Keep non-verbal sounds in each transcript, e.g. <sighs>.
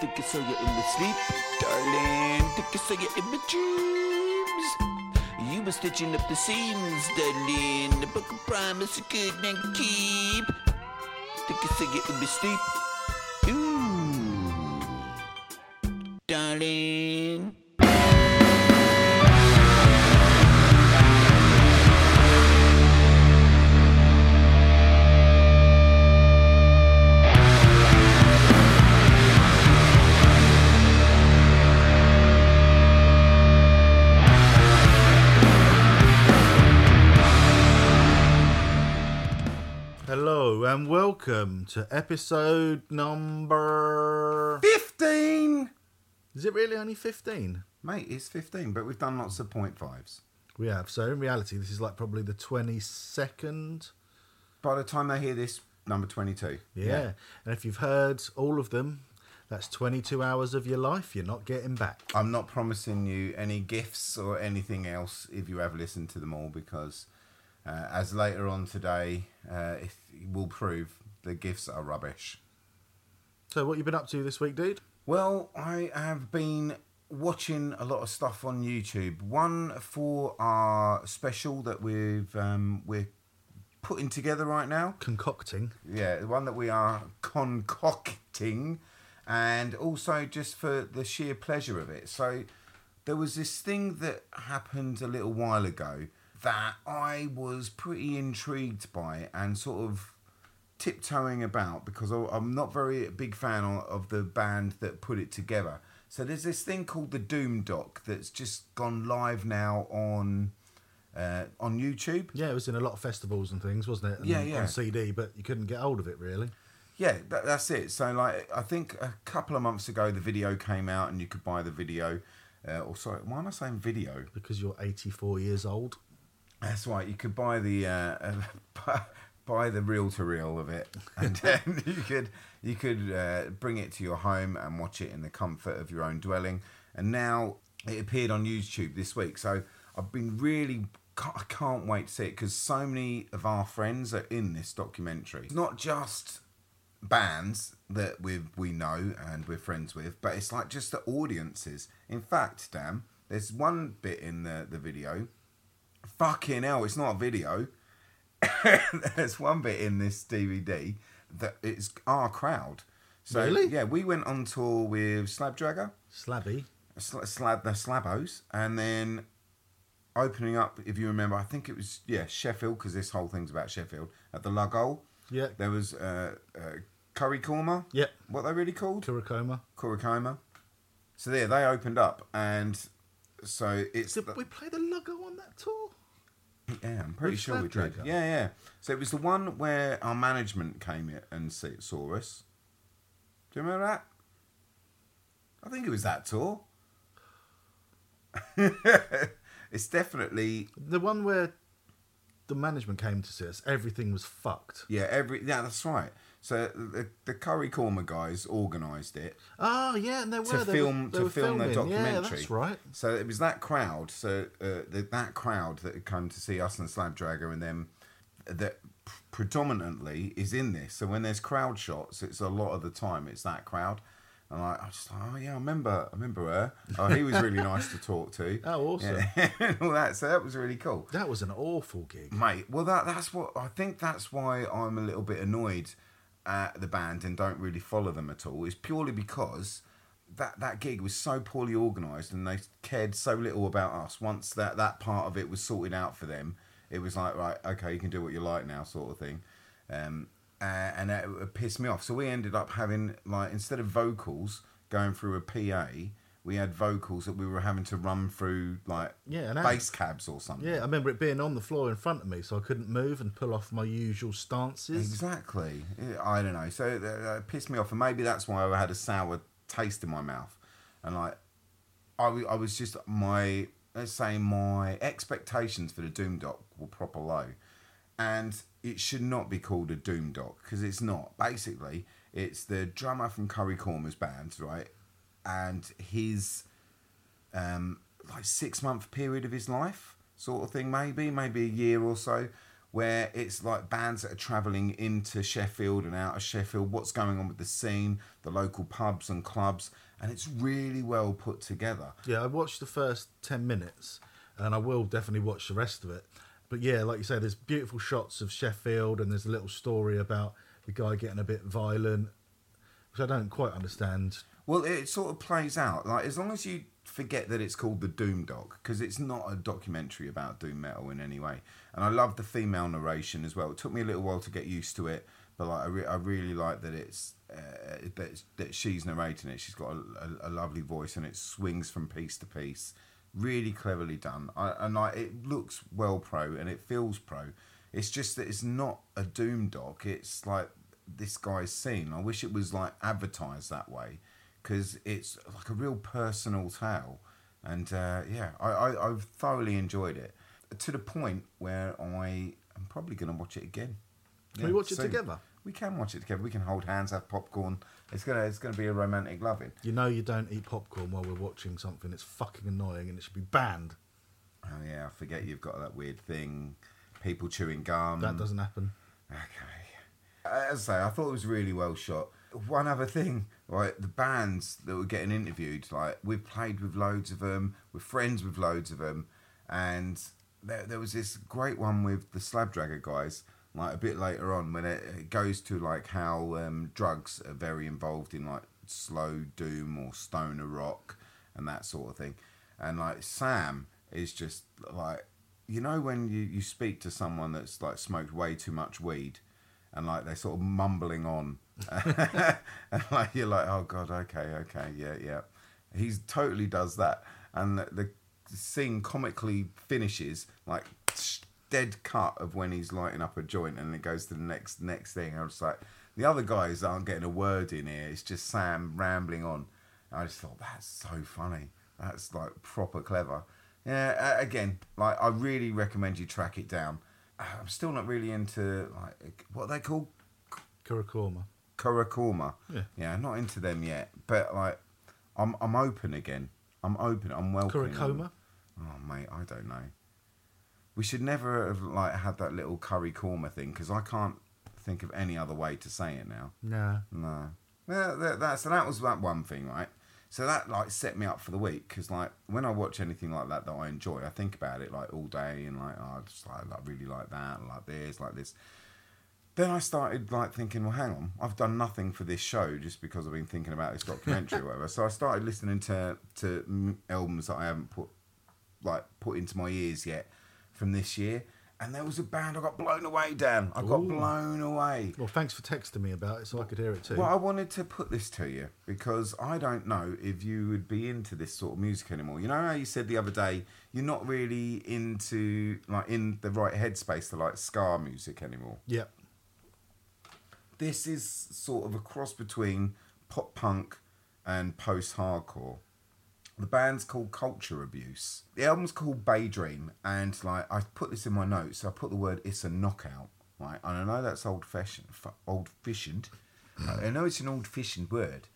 think I saw you in my sleep, darling. Think I saw you in my dreams. You were stitching up the seams, darling. The book of promise I could not keep. Think I saw you in my sleep. Ooh, darling. And welcome to episode number. 15! Is it really only 15? Mate, it's 15, but we've done lots of point fives. We have. So in reality, this is like probably the 22nd. By the time they hear this, number 22. Yeah. And if you've heard all of them, that's 22 hours of your life you're not getting back. I'm not promising you any gifts or anything else if you have listened to them all because, uh, as later on today, uh, it will prove the gifts are rubbish. So what you been up to this week, dude? Well, I have been watching a lot of stuff on YouTube. One for our special that we've um, we're putting together right now. Concocting. Yeah, the one that we are concocting, and also just for the sheer pleasure of it. So, there was this thing that happened a little while ago that I was pretty intrigued by and sort of tiptoeing about because I'm not very big fan of the band that put it together. So there's this thing called the Doom Doc that's just gone live now on uh, on YouTube. Yeah, it was in a lot of festivals and things, wasn't it? And Yeah, yeah. On CD, but you couldn't get hold of it really. Yeah, that, that's it. So, like, I think a couple of months ago, the video came out, and you could buy the video. Uh, or sorry, why am I saying video? Because you're 84 years old. That's right. You could buy the uh, <laughs> buy, the reel to reel of it, <laughs> and then <laughs> you could you could uh, bring it to your home and watch it in the comfort of your own dwelling. And now it appeared on YouTube this week, so I've been really. I can't wait to see it because so many of our friends are in this documentary. It's not just bands that we we know and we're friends with, but it's like just the audiences. In fact, Dan, there's one bit in the the video. Fucking hell, it's not a video. <laughs> there's one bit in this DVD that it's our crowd. So Really? yeah, we went on tour with Slabdragger, Slabby. Sl- Slab the Slabos, and then opening up. If you remember, I think it was yeah Sheffield because this whole thing's about Sheffield at the Lughole. Yeah. There was uh, uh, Curry Korma. Yep. What they really called? Kurokuma. Kurokuma. So there, they opened up, and so it's Did we play the logo on that tour? Yeah, I'm pretty With sure we did. Yeah, yeah. So it was the one where our management came in and saw us. Do you remember that? I think it was that tour. <laughs> it's definitely The one where the management came to see us, everything was fucked. yeah. Every yeah, that's right. So the, the Curry Korma guys organised it, Oh yeah, and they were to they film were, to film the filming. documentary. Yeah, that's right. So it was that crowd. So uh, the, that crowd that had come to see us and Slabdragger and them that predominantly is in this. So when there's crowd shots, it's a lot of the time it's that crowd. And I, I just oh yeah, I remember, I remember her. Oh, he was really <laughs> nice to talk to. Oh, awesome. Yeah, <laughs> and all that. So that was really cool That was an awful gig. mate. Well, that that's what I think. That's why I'm a little bit annoyed at the band and don't really follow them at all. Is purely because that that gig was so poorly organised and they cared so little about us. Once that that part of it was sorted out for them, it was like right, okay, you can do what you like now, sort of thing. Um, uh, and that it pissed me off. So we ended up having like instead of vocals going through a PA. We had vocals that we were having to run through like Yeah, bass cabs or something. Yeah, I remember it being on the floor in front of me, so I couldn't move and pull off my usual stances. Exactly. I don't know. So uh, uh, it, that pissed me off, and maybe that's why I had a sour taste in my mouth. And like, I, I was just my let's say my expectations for the Doom Doc were proper low, and it should not be called a Doom Doc because it's not. Basically, it's the drummer from Curry Korma's band, right, and his um, like six month period of his life, sort of thing, maybe, maybe a year or so, where it's like bands that are travelling into Sheffield and out of Sheffield, what's going on with the scene, the local pubs and clubs, and it's really well put together. Yeah, I watched the first 10 minutes and I will definitely watch the rest of it. But yeah, like you say, there's beautiful shots of Sheffield and there's a little story about the guy getting a bit violent, which I don't quite understand. Well, it sort of plays out like as long as you forget that it's called the Doom Doc because it's not a documentary about doom metal in any way. And I love the female narration as well. It took me a little while to get used to it, but like I, re- I really like that it's uh, that, that she's narrating it. She's got a, a, a lovely voice and it swings from piece to piece. Really cleverly done. I, and like it looks well pro and it feels pro. It's just that it's not a doom doc. It's like this guy's scene. I wish it was like advertised that way because it's like a real personal tale. And uh, yeah, I, I, I've thoroughly enjoyed it to the point where I am probably going to watch it again. Can we watch it soon. together? We can watch it together. We can hold hands, have popcorn. It's gonna it's gonna be a romantic loving. You know, you don't eat popcorn while we're watching something. It's fucking annoying and it should be banned. Oh yeah, I forget you've got that weird thing. People chewing gum. That doesn't happen. Okay. As I say, I thought it was really well shot. One other thing, right? The bands that were getting interviewed, like we've played with loads of them, we're friends with loads of them, and there, there was this great one with the Slabdragger guys. Like a bit later on, when it, it goes to like how um, drugs are very involved in like slow doom or stoner rock and that sort of thing, and like Sam is just like you know when you, you speak to someone that's like smoked way too much weed and like they're sort of mumbling on and <laughs> like you're like oh god okay okay yeah yeah. He's totally does that. And the, the scene comically finishes like dead cut of when he's lighting up a joint and it goes to the next next thing. I was like the other guys aren't getting a word in here. It's just sam rambling on. I just thought that's so funny. That's like proper clever. Yeah, again, like I really recommend you track it down. <sighs> I'm still not really into like what they called? Kurokuma. Kurokuma. Yeah. yeah, not into them yet. But like, I'm I'm open again. I'm open. I'm welcoming. Kurokuma? Oh mate, I don't know. We should never have like had that little curry korma thing because I can't think of any other way to say it now. No. No. Yeah, that, that, so that was that one thing, right? So that like set me up for the week because like when I watch anything like that that I enjoy, I think about it like all day and like oh, I just like, like really like that, like this, like this. Then I started like thinking, well, hang on, I've done nothing for this show just because I've been thinking about this documentary or <laughs> whatever. So I started listening to to albums that I haven't put like put into my ears yet from this year. And there was a band I got blown away, Dan. I got Ooh. blown away. Well, thanks for texting me about it so I could hear it too. Well, I wanted to put this to you because I don't know if you would be into this sort of music anymore. You know how you said the other day you're not really into like in the right headspace to like ska music anymore. Yep. This is sort of a cross between pop punk and post hardcore. The band's called Culture Abuse. The album's called Bay Dream, and like I put this in my notes. I put the word "it's a knockout," right? And I know that's old fashioned, old fashioned. I know it's an old fashioned word,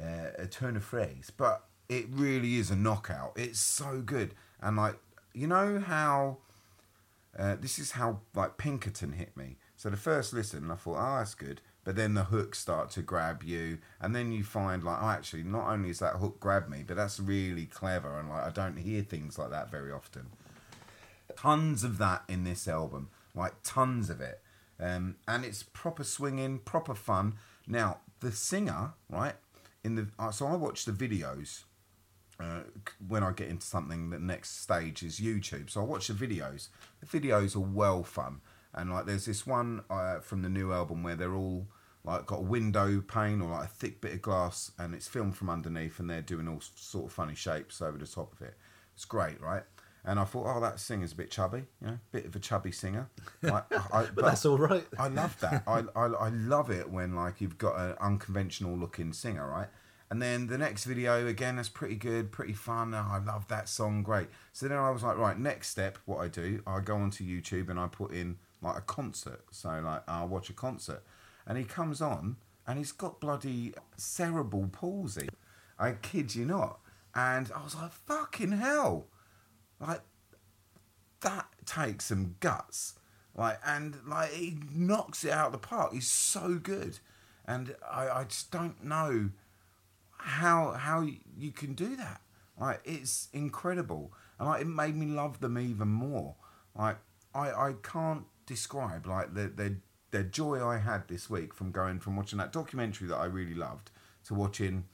uh, a turn of phrase, but it really is a knockout. It's so good, and like you know how uh, this is how like Pinkerton hit me. So the first listen, I thought, oh, that's good. But then the hooks start to grab you, and then you find like, oh, actually, not only is that hook grab me, but that's really clever, and like I don't hear things like that very often. Tons of that in this album, like tons of it, um, and it's proper swinging, proper fun. Now the singer, right, in the uh, so I watch the videos uh, when I get into something, the next stage is YouTube. So I watch the videos. The videos are well fun, and like there's this one uh, from the new album where they're all like got a window pane or like a thick bit of glass, and it's filmed from underneath, and they're doing all sort of funny shapes over the top of it. It's great, right? And I thought, oh, that singer's a bit chubby, you know, bit of a chubby singer. <laughs> I, I, But that's all right. I love that. I, I, I love it when like you've got an unconventional looking singer, right? And then the next video again, that's pretty good, pretty fun. Oh, I love that song, great. So then I was like, right, next step, what I do, I go onto YouTube and I put in like a concert. So like I'll watch a concert, and he comes on and he's got bloody cerebral palsy. I kid you not. And I was like, fucking hell, like that takes some guts. Like and like he knocks it out of the park. He's so good, and I, I just don't know how how you can do that. Like it's incredible, and like it made me love them even more. Like I I can't describe like the the the joy I had this week from going from watching that documentary that I really loved to watching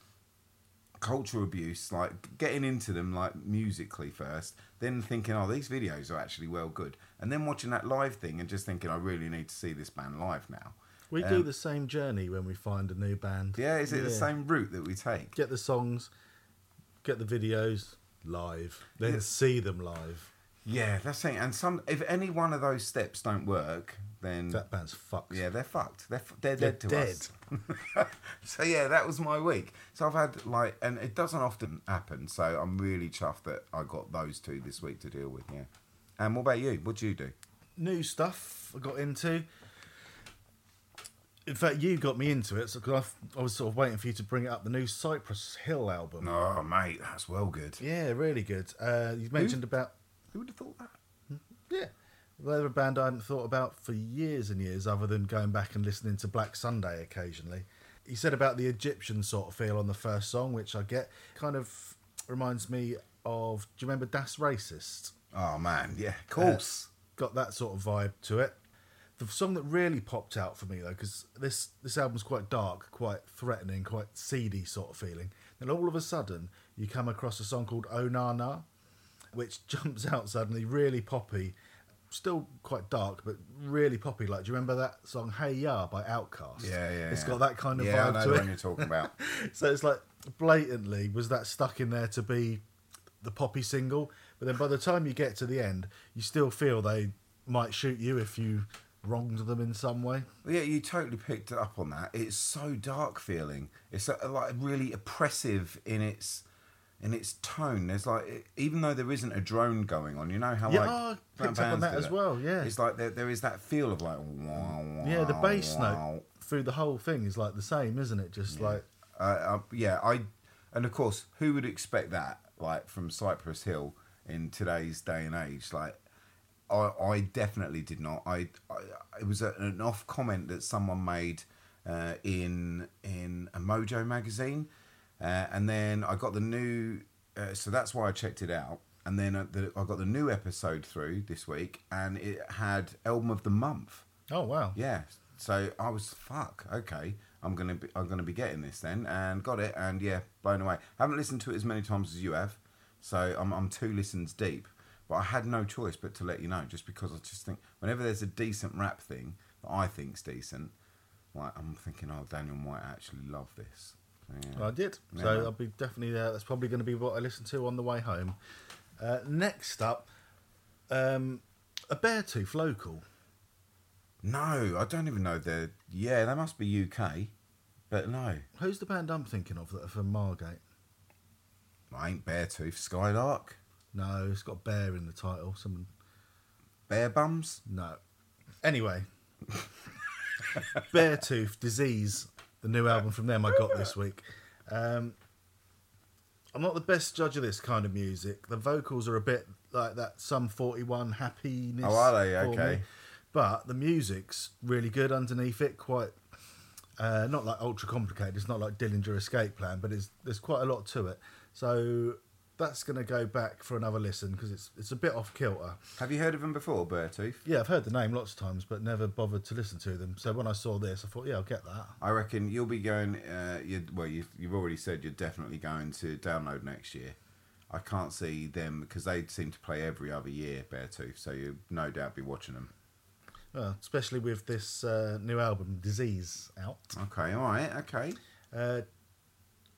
Culture Abuse, like getting into them like musically first, then thinking, oh, these videos are actually well good, and then watching that live thing and just thinking, I really need to see this band live now. We Um, do the same journey when we find a new band. Yeah, is it the same route that we take? Get the songs, get the videos live, then Yeah. see them live. Yeah, that's it. And some, if any one of those steps don't work, then That band's fucked. yeah, they're fucked. They're f- they're, They're dead to dead. us. <laughs> so yeah, that was my week. So I've had like, and it doesn't often happen. So I'm really chuffed that I got those two this week to deal with. Yeah. And what about you? What do you do? New stuff I got into. In fact, you got me into it, so 'cause I was sort of waiting for you to bring it up. The new Cypress Hill album. Oh, mate, that's well good. Yeah, really good. Uh, you mentioned about Who would have thought that? yeah, they're a band I hadn't thought about for years and years, other than going back and listening to Black Sunday occasionally. He said about the Egyptian sort of feel on the first song, which I get. Kind of reminds me of. Do you remember Das Racist? Oh man, yeah, of uh, course. got that sort of vibe to it. The song that really popped out for me though, because this this album's quite dark, quite threatening, quite seedy sort of feeling. Then all of a sudden, you come across a song called "Oh Na Na," which <laughs> jumps out suddenly, really poppy, still quite dark, but really poppy. Like, do you remember that song "Hey Ya" by Outkast? yeah, yeah. It's yeah. got that kind of yeah, I vibe know to it. one you're talking about. <laughs> So it's like blatantly was that stuck in there to be the poppy single, but then by the time you get to the end, you still feel they might shoot you if you wronged them in some way. Yeah, you totally picked it up on that. It's so dark feeling. It's uh like really oppressive in its in its tone. There's like even though there isn't a drone going on, you know how Yeah, like oh, I picked up on that as well, yeah. it's like there, there is that feel of like wow, wow, Yeah, the bass wow. note through the whole thing is like the same, isn't it? Just like Uh, uh, yeah, I and of course, who would expect that like from Cypress Hill in today's day and age? Like, I, I definitely did not. I, I it was a, an off comment that someone made uh, in in a Mojo magazine, uh, and then I got the new. Uh, so that's why I checked it out. And then uh, the, I got the new episode through this week, and it had album of the month. oh wow, Yeah. So I was fuck. Okay, I'm gonna be I'm gonna be getting this then, and got it, and yeah, blown away. haven't listened to it as many times as you have, so I'm I'm two listens deep. But I had no choice but to let you know, just because I just think whenever there's a decent rap thing that I think's decent, like I'm thinking, oh, Daniel might actually love this. Yeah. I did. Yeah. So I'll be definitely there. That's probably going to be what I listen to on the way home. Uh, next up, um, a Beartooth local. No, I don't even know the. Yeah, they must be UK, but no, Who's the band I'm thinking of that are from Margate? I ain't Beartooth. Skylark, No, it's got bear in the title. Someone Bear Bums. no. Anyway, <laughs> Beartooth Disease, the new album from them I got this week. Um, I'm not the best judge of this kind of music. The vocals are a bit like that Sum 41 happiness. Oh, are they? for me. Okay. But the music's really good underneath it. Quite uh, not like ultra complicated. It's not like Dillinger Escape Plan, but it's, there's quite a lot to it. So that's going to go back for another listen because it's it's a bit off kilter. Have you heard of them before, Beartooth? Yeah, I've heard the name lots of times, but never bothered to listen to them. So when I saw this, I thought, yeah, I'll get that. I reckon you'll be going. Uh, you well, you've, you've already said you're definitely going to download next year. I can't see them because they seem to play every other year, Beartooth. So you'll no doubt be watching them. Well, especially with this uh, new album, Disease, out. Okay, all right, okay. Uh,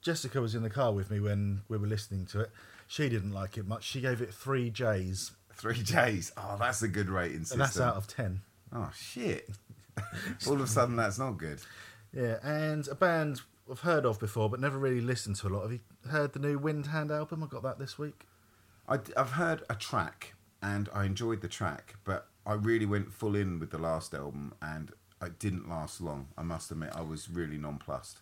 Jessica was in the car with me when we were listening to it. She didn't like it much. She gave it three J's, Three <laughs> J's. Oh, that's a good rating system. and that's out of ten. Oh shit! <laughs> All of a sudden, that's not good. Yeah, and a band I've heard of before, but never really listened to a lot. Have you heard the new Windhand album? I got that this week. I, have heard a track and I enjoyed the track, but I really went full in with the last album and it didn't last long. I must admit, I was really nonplussed.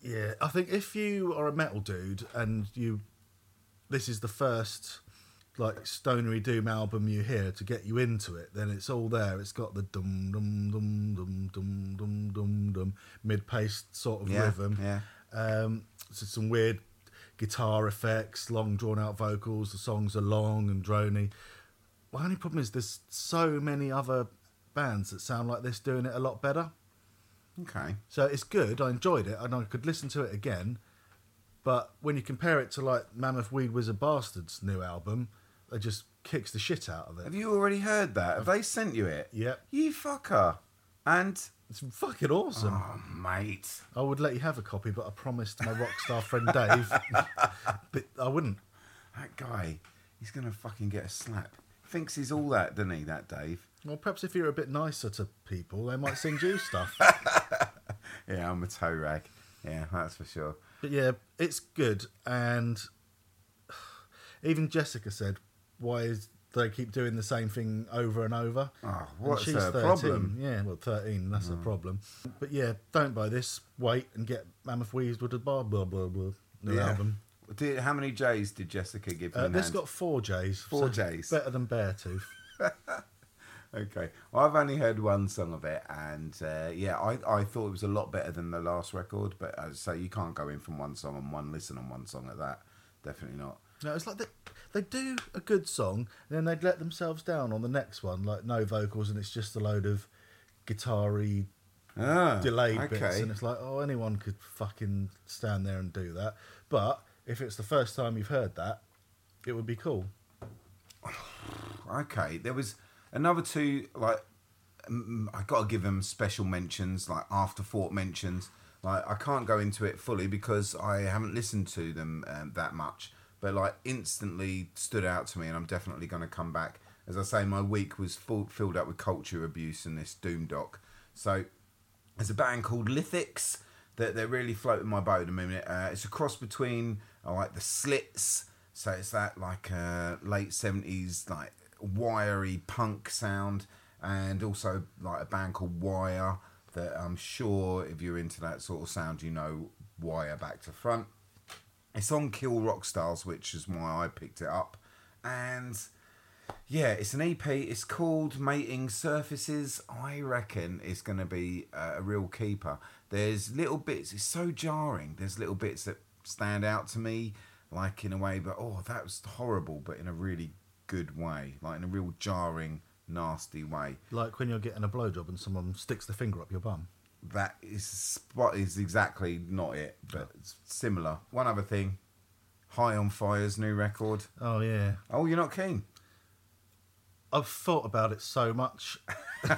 Yeah, I think if you are a metal dude and you, this is the first like stonery doom album you hear to get you into it, then it's all there. It's got the dum dum dum dum dum dum dum dum mid paced sort of Yeah, rhythm. yeah. Um, so some weird guitar effects, long drawn out vocals. The songs are long and drony. My only problem is there's so many other bands that sound like this doing it a lot better. Okay. So it's good. I enjoyed it, and I could listen to it again. But when you compare it to like Mammoth Weed Wizard Bastards' new album, it just kicks the shit out of it. Have you already heard that? Have they sent you it? Yep. You fucker. And It's fucking awesome. oh, mate. I would let you have a copy, but I promised my rock star friend Dave, <laughs> but I wouldn't. That guy, he's gonna fucking get a slap. Thinks he's all that, doesn't he? That Dave. Well, perhaps if you're a bit nicer to people, they might send you stuff. <laughs> Yeah, I'm a toe rag. Yeah, that's for sure. But yeah, it's good. And even Jessica said, "Why is they keep doing the same thing over and over?" Oh, And what's her problem? Yeah, well, thirteen. That's a problem. But yeah, don't buy this. Wait and get Mammoth with the blah blah blah blah. New Yeah. album. Did, how many J's did Jessica give you? Uh, this hand? got four J's. Four Js. Better than Beartooth. <laughs> Okay, well, I've only heard one song of it, and uh, yeah, I, I thought it was a lot better than the last record. But as I say, you can't go in from one song and one listen on one song like that. Definitely not. No, it's like they, they do a good song, and then they'd let themselves down on the next one, like no vocals, and it's just a load of guitar-y Ah, delayed okay. bits, and it's like, oh, anyone could fucking stand there and do that. But if it's the first time you've heard that, it would be cool. <sighs> Okay, there was another two like I got to give them special mentions, like afterthought mentions. Like I can't go into it fully because I haven't listened to them um, that much, but like instantly stood out to me, and I'm definitely to come back. As I say, my week was full, filled up with culture abuse and this doom doc. So there's a band called Lithics that they're really floating my boat at the minute. Uh, it's a cross between uh, like the Slits, so it's that like uh, late seventies like wiry punk sound, and also like a band called Wire that I'm sure if you're into that sort of sound, you know Wire back to front. It's on Kill Rock Stars, which is why I picked it up, and yeah, it's an EP. It's called Mating Surfaces. I reckon it's going to be a real keeper. There's little bits. It's so jarring. There's little bits that stand out to me, like in a way, but oh, that was horrible, but in a really good way, like in a real jarring, nasty way. Like when you're getting a blowjob and someone sticks the finger up your bum. That is spot is exactly not it, but it's similar. One other thing, High on Fire's new record. Oh yeah, Oh, you're not keen? I've thought about it so much. <laughs>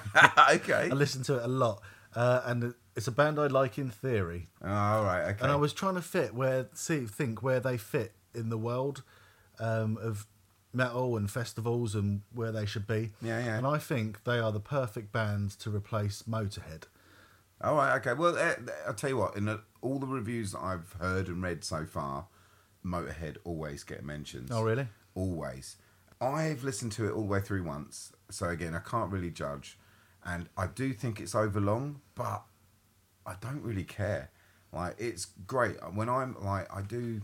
okay. I listen to it a lot, uh, and it's a band I like in theory. Oh, all right. Okay. And I was trying to fit where see think where they fit in the world um, of metal and festivals and where they should be. Yeah, yeah. And I think they are the perfect band to replace Motorhead. All right, okay. Well, uh, I'll tell you what. In all the reviews that I've heard and read so far, Motorhead always get mentions. Oh, really? Always. I've listened to it all the way through once, so again, I can't really judge, and I do think it's overlong, but I don't really care. Like, it's great when I'm like I do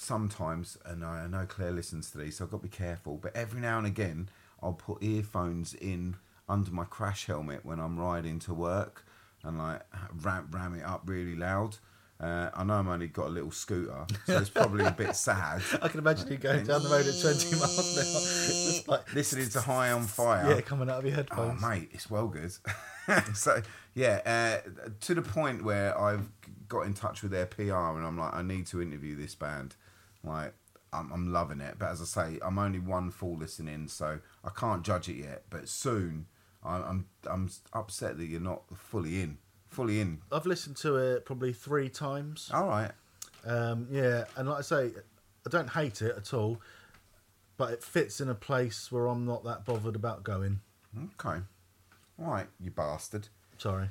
sometimes, and I, I know Claire listens to these, so I've got to be careful. But every now and again, I'll put earphones in under my crash helmet when I'm riding to work, and like ram ram it up really loud. Uh, I know I'm only got a little scooter, so it's probably a bit sad. <laughs> I can imagine you going down the road at 20 miles an hour. Just like, <laughs> Listening to High on Fire. yeah, coming out of your headphones. Oh mate, it's well good. <laughs> so yeah, uh, to the point where I've got in touch with their PR and I'm like, I need to interview this band. Like, I'm, I'm loving it, but as I say, I'm only one full listening, so I can't judge it yet. But soon, I'm I'm I'm upset that you're not fully in, fully in. I've listened to it probably three times. All right, Um, yeah, and like I say, I don't hate it at all, but it fits in a place where I'm not that bothered about going. okay, all right, you bastard. Sorry.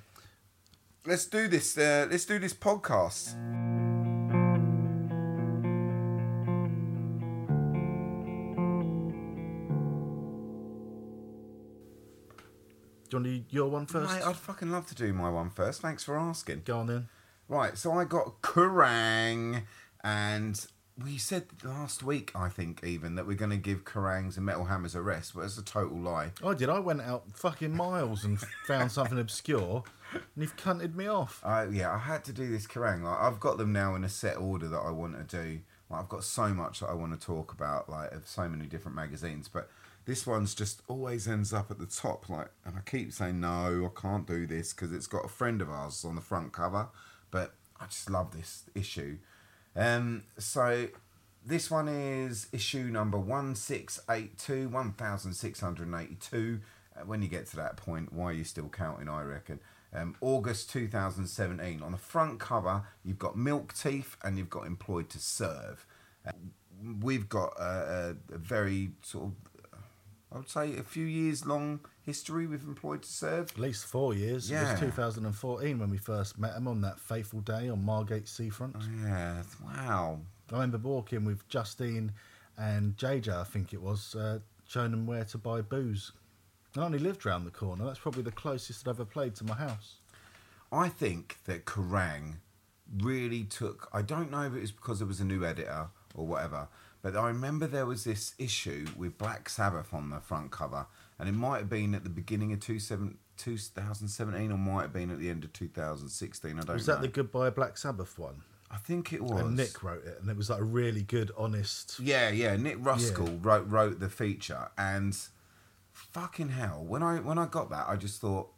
Let's do this. Uh, let's do this podcast. Do you want to do your one first? Mate, I'd fucking love to do my one first. Thanks for asking. Go on then. Right, so I got Kerrang, and we said last week, I think, even that we're going to give Kerrangs and Metal Hammers a rest, but it's a total lie. I did. I went out fucking miles and found something obscure, and you've cunted me off. I yeah, I had to do this Kerrang. Like I've got them now in a set order that I want to do. Like I've got so much that I want to talk about, like of so many different magazines, but this one's just always ends up at the top. Like, and I keep saying no, I can't do this because it's got a friend of ours on the front cover, but I just love this issue. Um, so this one is issue number 1682, 1682. Uh, when you get to that point, why are you still counting, I reckon? Um, August 2017. On the front cover, you've got Milk Teeth and you've got Employed to Serve. Uh, we've got a, a, a very sort of, I would say, a few years long history with Employed to Serve. At least four years. Yeah. It was 2014 when we first met him on that fateful day on Margate Seafront. Oh, Yeah, wow. I remember walking with Justine and JJ, I think it was, uh, showing them where to buy booze. And I only lived round the corner. That's probably the closest I'd ever played to my house. I think that Kerrang really took. I don't know if it was because there was a new editor or whatever, but I remember there was this issue with Black Sabbath on the front cover, and it might have been at the beginning of two 2017 or might have been at the end of 2016. I don't know. Was know. that the Goodbye Black Sabbath one? I think it was. And Nick wrote it, and it was like a really good, honest. Yeah, yeah. Nick Ruskell wrote wrote the feature, and fucking hell, when I when I got that, I just thought,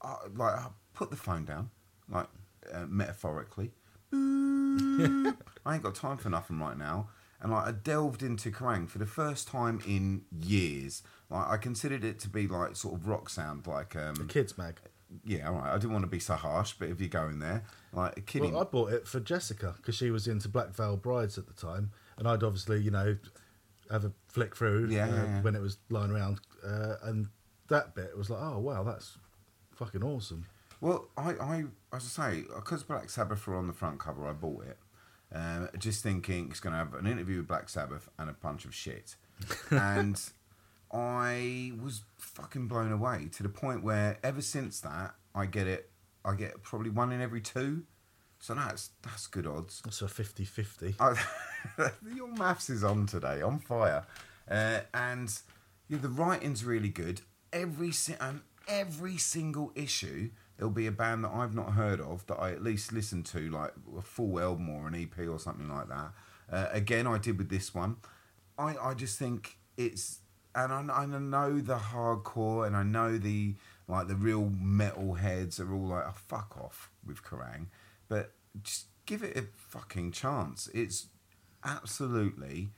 I, like, I put the phone down, like uh, metaphorically. <laughs> I ain't got time for nothing right now, and like I delved into Kerrang for the first time in years. Like I considered it to be like sort of rock sound, like The um, kids mag. yeah, all right. I didn't want to be so harsh, but if you go in there, like a kidding. Well, I bought it for Jessica because she was into Black Veil Brides at the time, and I'd obviously, you know, have a flick through Yeah, uh, yeah, yeah. when it was lying around, uh, and that bit was like, oh wow, that's fucking awesome. Well, I, I, as I say, because Black Sabbath were on the front cover, I bought it. Um, just thinking he's going to have an interview with Black Sabbath and a bunch of shit. <laughs> and I was fucking blown away to the point where ever since that, I get it, I get probably one in every two. So that's that's good odds. That's a 50-50. <laughs> Your maths is on today, on fire, uh, and yeah, the writing's really good. Every si- um, every single issue, there'll be a band that I've not heard of that I at least listen to, like a full album or an EP or something like that. Uh, again, I did with this one. I I just think it's and I, I know the hardcore and I know the like the real metal heads are all like oh, fuck off with Kerrang, but just give it a fucking chance. It's absolutely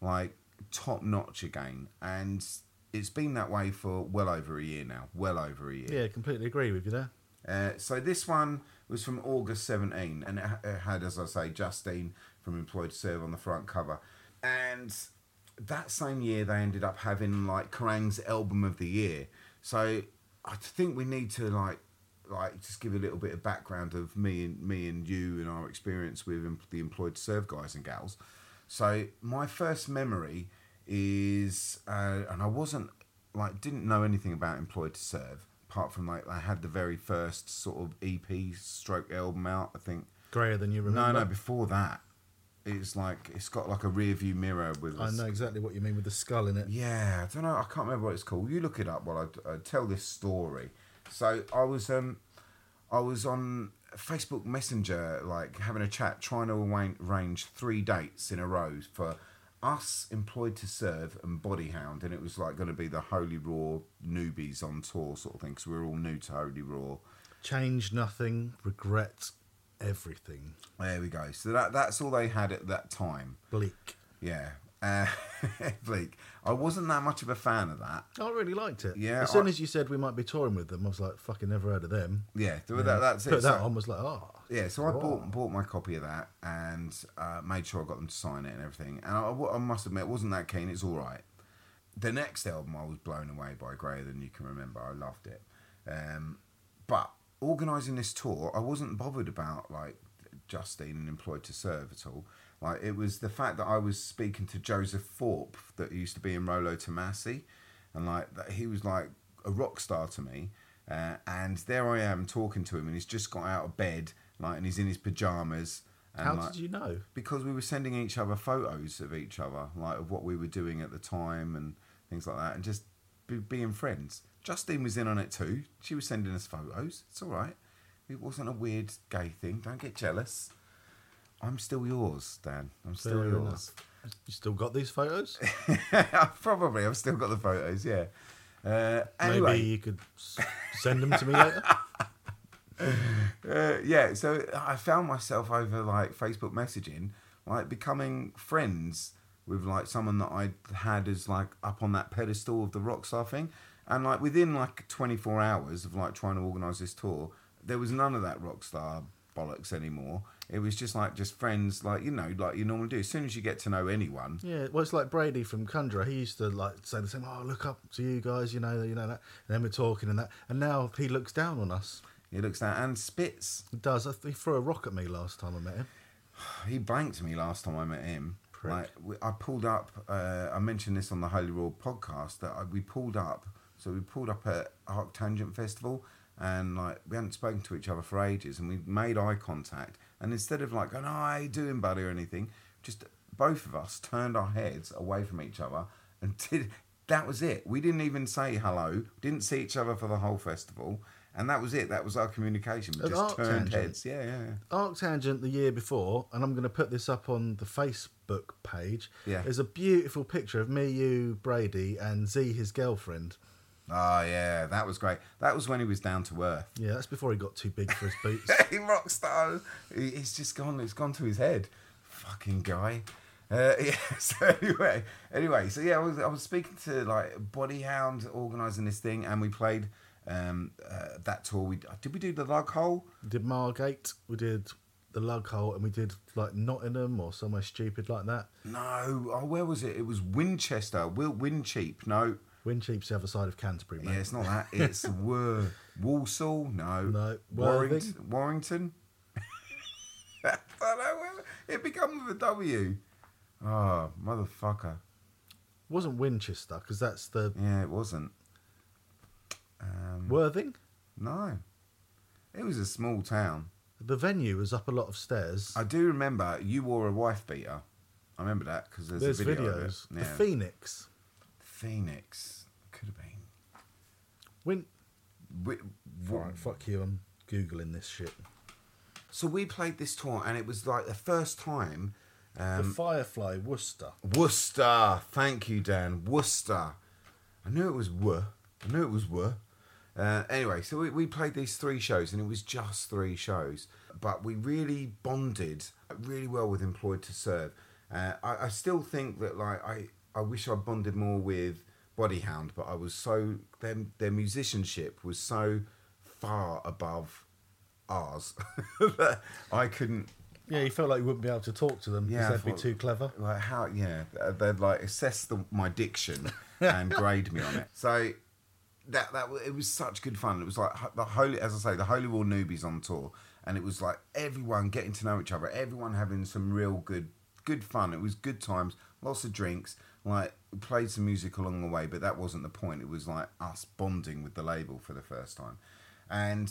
like top notch again, and it's been that way for well over a year now. Well over a year. Yeah, completely agree with you there. Uh, so this one was from August 17, and it, it had, as I say, Justine from Employed to Serve on the front cover. And that same year, they ended up having like Kerrang's album of the year. So I think we need to like, like just give a little bit of background of me and me and you and our experience with the Employed to Serve guys and gals. So my first memory is, uh, and I wasn't like didn't know anything about Employed to Serve apart from like I had the very first sort of EP stroke album out. I think Grayer than you remember. no, no, before that, it's like it's got like a rear view mirror with. I know exactly what you mean with the skull in it. yeah, I don't know. I can't remember what it's called. You look it up while I, I tell this story. So I was um, I was on Facebook Messenger, like having a chat, trying to arrange, arrange three dates in a row for us, employed to serve, and Bodyhound, and it was like going to be the Holy Roar newbies on tour sort of thing, because we were all new to Holy Roar. Change nothing, regret everything. There we go. So that that's all they had at that time. Bleak. Yeah. Uh, <laughs> Bleak. I wasn't that much of a fan of that. I really liked it. Yeah, As soon I- as you said we might be touring with them, I was like, fucking never heard of them. Yeah, th- that, that's it. Put that So- on was like, oh. Yeah, so I bought bought my copy of that and uh, made sure I got them to sign it and everything. And I, I must admit, it wasn't that keen. It's all right. The next album, I was blown away by Grayer than you can remember. I loved it. Um, but organising this tour, I wasn't bothered about like Justine and Employed to Serve at all. Like it was the fact that I was speaking to Joseph Thorpe that used to be in Rolo Tomassi, and like that he was like a rock star to me. Uh, and there I am talking to him, and he's just got out of bed, like, and he's in his pajamas, And How like, did you know? Because we were sending each other photos of each other, like of what we were doing at the time and things like that, and just be, being friends. Justine was in on it too. She was sending us photos. It's all right. It wasn't a weird gay thing. Don't get jealous. I'm still yours, Dan. I'm still Fair yours. enough. You still got these photos? <laughs> Probably. I've still got the photos. Yeah. Uh, anyway, Maybe you could send them to me later. <laughs> uh, yeah. So I found myself over like Facebook messaging, like becoming friends with like someone that I had as like up on that pedestal of the rockstar thing, and like within like 24 hours of like trying to organise this tour, there was none of that rockstar bollocks anymore. It was just like just friends, like you know, like you normally do. As soon as you get to know anyone, Yeah, well, it's like Brady from Conjurer. He used to like say the same. Oh, look up to you guys. You know, you know that. And then we're talking and that. And now he looks down on us. he looks down and spits. He does. He threw a rock at me last time I met him. <sighs> He blanked me last time I met him. Prick. Like I pulled up. Uh, I mentioned this on the Holy Roar podcast that I, we pulled up. So we pulled up at Arctangent Festival, and like we hadn't spoken to each other for ages, and we made eye contact. And instead of like going, "Oh, how you doing, buddy?" or anything, just both of us turned our heads away from each other and <laughs> did. That was it. We didn't even say hello. Didn't see each other for the whole festival, and that was it. That was our communication. We just turned Arctangent? heads. Yeah, yeah, yeah. Arctangent the year before, and I'm going to put this up on the Facebook page. Yeah. There's a beautiful picture of me, you, Brady, and Z, his girlfriend. Oh yeah, that was great. That was when he was down to earth. Yeah, that's before he got too big for his <laughs> boots. Hey, rock star. He- It's just gone. It's gone to his head. Fucking guy. Uh, <laughs> yeah. So anyway, anyway. So yeah, I was I was speaking to like Bodyhound organising this thing, and we played um, uh, that tour. We did we do the Lug Hole? We did Margate, we did the Lug Hole, and we did like Nottingham or somewhere stupid like that. No. Oh, where was it? It was Winchester. Wil Wincheap. No. Wincheap's the other side of Canterbury, mate. Yeah, it's not that. It's Wor Walsall. No. No. Warrington. Warrington. <laughs> I don't know. It becomes with a W. Oh, motherfucker. It wasn't Winchester because that's the Yeah, it wasn't. Um, Worthing. no. It was a small town. The venue was up a lot of stairs. I do remember you wore a wife beater. I remember that because there's, There's a video videos. Yeah. The Phoenix. Phoenix. Could have been. Win. We, Right, fuck you. I'm googling this shit. So we played this tour, and it was like the first time. the Um, Firefly Worcester. Worcester. Thank you, Dan. Worcester. I knew it was Wor. I knew it was Wor. Uh, anyway, so we, we played these three shows, and it was just three shows. But we really bonded really well with Employed to Serve. Uh, I, I still think that, like, I, I wish I bonded more with Bodyhound, but I was so. Their, their musicianship was so far above ours <laughs> that I couldn't Yeah, you felt like you wouldn't be able to talk to them because Yeah, they'd be too clever. like how yeah they'd like assess the, my diction <laughs> and grade me on it so that that it was such good fun it was like the holy as i say the Holy Roar newbies on tour and it was like everyone getting to know each other everyone having some real good good fun it was good times lots of drinks like we played some music along the way but that wasn't the point. It was like us bonding with the label for the first time. And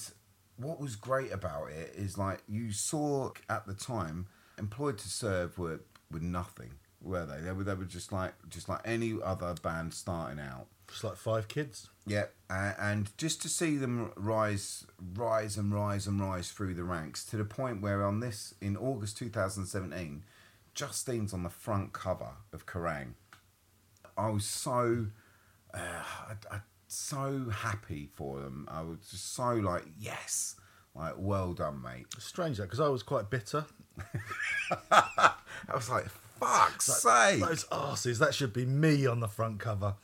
what was great about it is like you saw at the time employed to serve were were nothing were they? They were they were just like just like any other band starting out. Just like five kids. yeah uh, and just to see them rise rise and rise and rise through the ranks to the point where on this in august 2017 justine's on the front cover of kerrang i was so uh, I, I, so happy for them i was just so like yes like well done mate It's strange that because I was quite bitter. <laughs> I was like, fuck's sake. Those asses. that should be me on the front cover.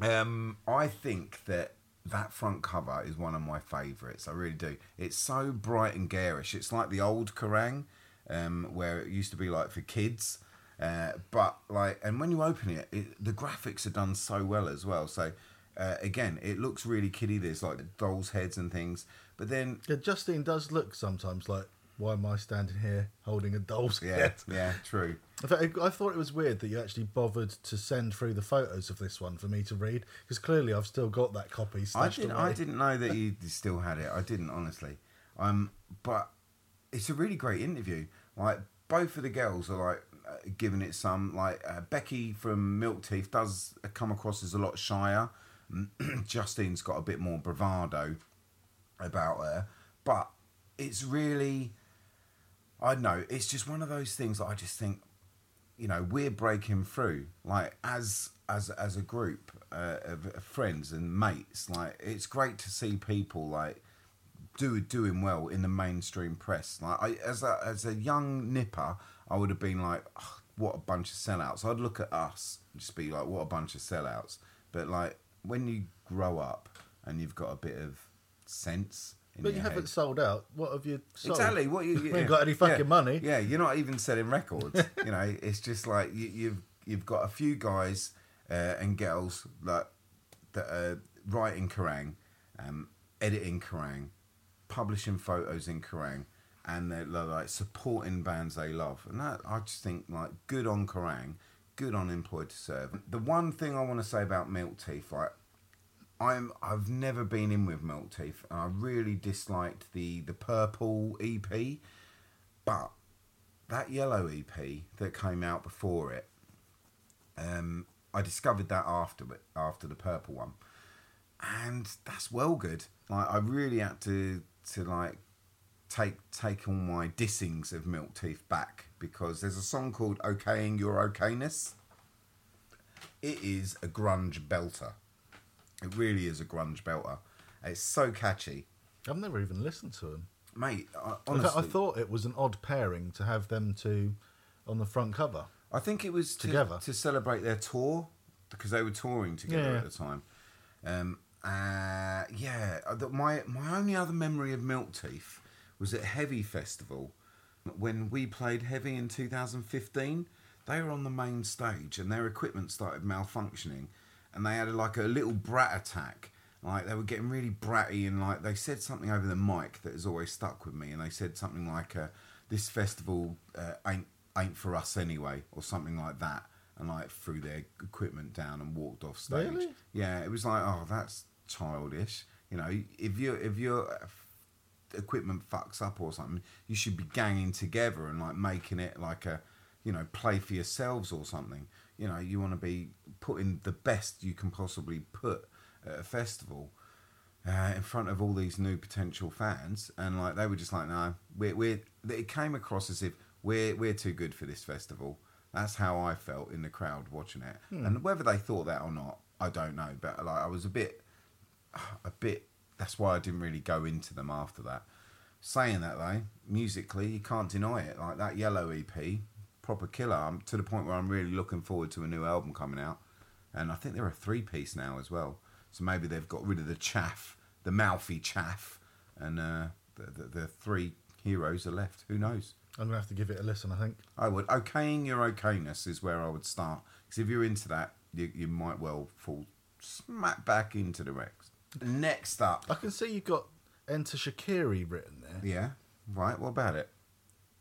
Um, I think that that front cover is one of my favourites. I really do. It's so bright and garish. It's like the old Kerrang, um, where it used to be like for kids. Uh, but like, and when you open it, it, the graphics are done so well as well. So uh, again, it looks really kiddie. There's like dolls' heads and things. But then, Yeah, Justine does look sometimes like, why am I standing here holding a doll's yeah, head? yeah, true. In fact, I thought it was weird that you actually bothered to send through the photos of this one for me to read because clearly I've still got that copy I didn't. away. I didn't know that <laughs> you still had it. I didn't honestly. Um, but it's a really great interview. Like both of the girls are like uh, giving it some. Like uh, Becky from Milk Teeth does come across as a lot shyer. <clears throat> Justine's got a bit more bravado about her, but it's really. I don't know. It's just one of those things that I just think, you know, we're breaking through. Like as as as a group uh, of of friends and mates, like it's great to see people like do doing well in the mainstream press. Like I, as a as a young nipper, I would have been like, "Ugh, what a bunch of sellouts. I'd look at us and just be like, what a bunch of sellouts. But like when you grow up and you've got a bit of sense. In But you haven't head- sold out. What have you sold? Exactly. What you, <laughs> You ain't got any fucking yeah. money. Yeah, you're not even selling records. <laughs> you know, it's just like you, you've you've got a few guys uh, and girls like that are writing Kerrang, um, editing Kerrang, publishing photos in Kerrang, and they're li- like supporting bands they love. And that I just think like good on Kerrang, good on Employed to Serve. The one thing I want to say about Milk Teeth, like I'm I've never been in with Milk Teeth, and I really disliked the the purple EP, but that yellow EP that came out before it, um, I discovered that after after the purple one, and that's well good. Like I really had to to like take take all my dissings of Milk Teeth back because there's a song called "Okaying Your Okayness." It is a grunge belter. It really is a grunge belter. It's so catchy, I've never even listened to them. mate. I, honestly, I thought it was an odd pairing to have them two on the front cover. I think it was to, Together. to celebrate their tour because they were touring together Yeah. at the time. Um, uh, yeah, uh, the- my my only other memory of Milk Teeth was at Heavy Festival when we played Heavy in 2015. They were on the main stage and their equipment started malfunctioning, and they had like a little brat attack. Like they were getting really bratty and like they said something over the mic that has always stuck with me, and they said something like, uh, "This festival uh, ain't ain't for us anyway," or something like that, and like threw their equipment down and walked off stage. Really? Yeah, it was like, oh, that's childish. You know, if you if your equipment fucks up or something, you should be ganging together and like making it like a, you know, play for yourselves or something. You know, you want to be putting the best you can possibly put at a festival. Uh, in front of all these new potential fans, and like they were just like, no, we're, we're. It came across as if we're we're too good for this festival. That's how I felt in the crowd watching it, and whether they thought that or not, I don't know. But like, I was a bit, <sighs> a bit. That's why I didn't really go into them after that. Saying that though, musically, you can't deny it. Like that Yellow EP, proper killer. I'm to the point where I'm really looking forward to a new album coming out, and I think they're a three piece now as well. So maybe they've got rid of the chaff, the mouthy chaff, and uh, the, the the three heroes are left. Who knows? I'm gonna have to give it a listen. I think. I would. Okaying your okayness is where I would start. Because if you're into that, you, you might well fall smack back into the Rex. Next up. I can see you've got Enter Shikari written there. Yeah. Right. What about it?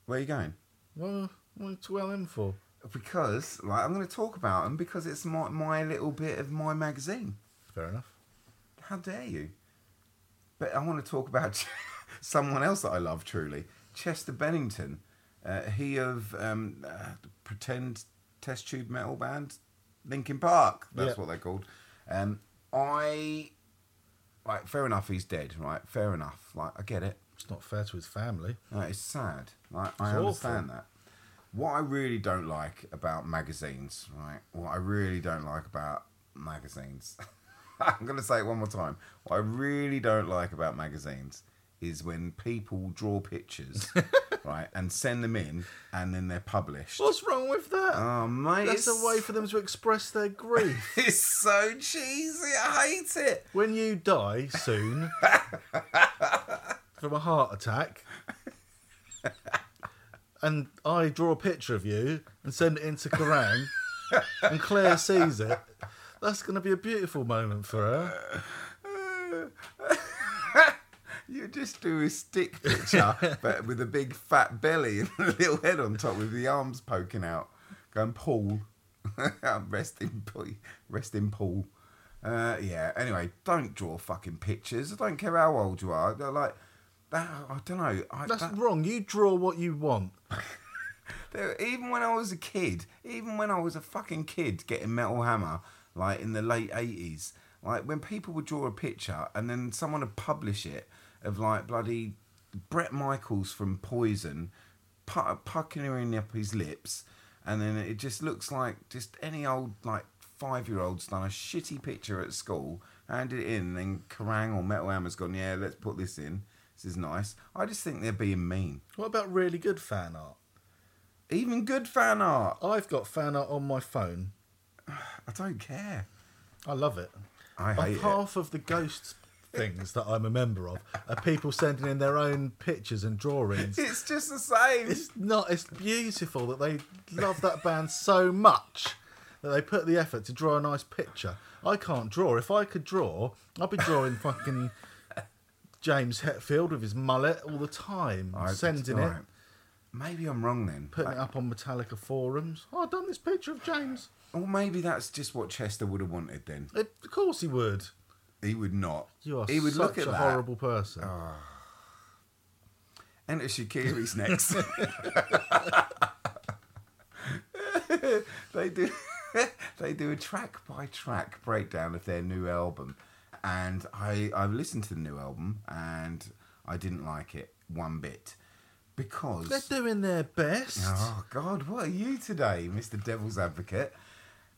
Where are you going? Well, what's well in for? Because, like, I'm going to talk about them because it's my, my little bit of my magazine. Fair enough. How dare you? But I want to talk about <laughs> someone else that I love truly, Chester Bennington. Uh, he of um, uh, pretend test tube metal band Linkin Park. That's Yeah. what they're called. Um, I like fair enough. He's dead, right? Fair enough. Like I get it. It's not fair to his family. No, it's sad. Like, I It's understand awful. that. What I really don't like about magazines, right? What I really don't like about magazines, <laughs> I'm going to say it one more time. What I really don't like about magazines is when people draw pictures, <laughs> right, and send them in, and then they're published. What's wrong with that? Oh, mate. That's a way for them to express their grief. <laughs> It's so cheesy. I hate it. when you die soon from a heart attack, and I draw a picture of you and send it into Kerrang, and Claire sees it, that's going to be a beautiful moment for her. <laughs> You just do a stick picture, <laughs> but with a big fat belly and a little head on top with the arms poking out. Going, Paul. <laughs> rest in Paul. Rest in Paul. Uh, yeah, anyway, don't draw fucking pictures. I don't care how old you are. They're like, that, I don't know. I, That's that- wrong. You draw what you want. <laughs> Even when I was a kid, even when I was a fucking kid getting Metal Hammer, like in the late eighties, like when people would draw a picture and then someone would publish it of like bloody Bret Michaels from Poison, pu- puckering up his lips, and then it just looks like just any old like five year old's done a shitty picture at school, handed it in, and then Kerrang or Metal Hammer's gone, yeah, let's put this in. This is nice. I just think they're being mean. What about really good fan art? Even good fan art. I've got fan art on my phone. <sighs> I don't care. I love it. I Like hate it. half of the ghost things that I'm a member of are people sending in their own pictures and drawings. <laughs> It's just the same. It's not. It's beautiful that they love that band so much that they put the effort to draw a nice picture. I can't draw. If I could draw, I'd be drawing <laughs> fucking James Hetfield with his mullet all the time, I- sending it. Maybe I'm wrong then. putting it up on Metallica forums. Oh, I've done this picture of James. Or maybe that's just what Chester would have wanted then. Of course he would. He would not. You are he would such look at a that. horrible person. Ah. Enter Shikari's <laughs> next. they do <laughs> they do a track by track breakdown of their new album. And I I've listened to the new album and I didn't like it one bit. Because They're doing their best. Oh God, what are you today, Mr. Devil's Advocate?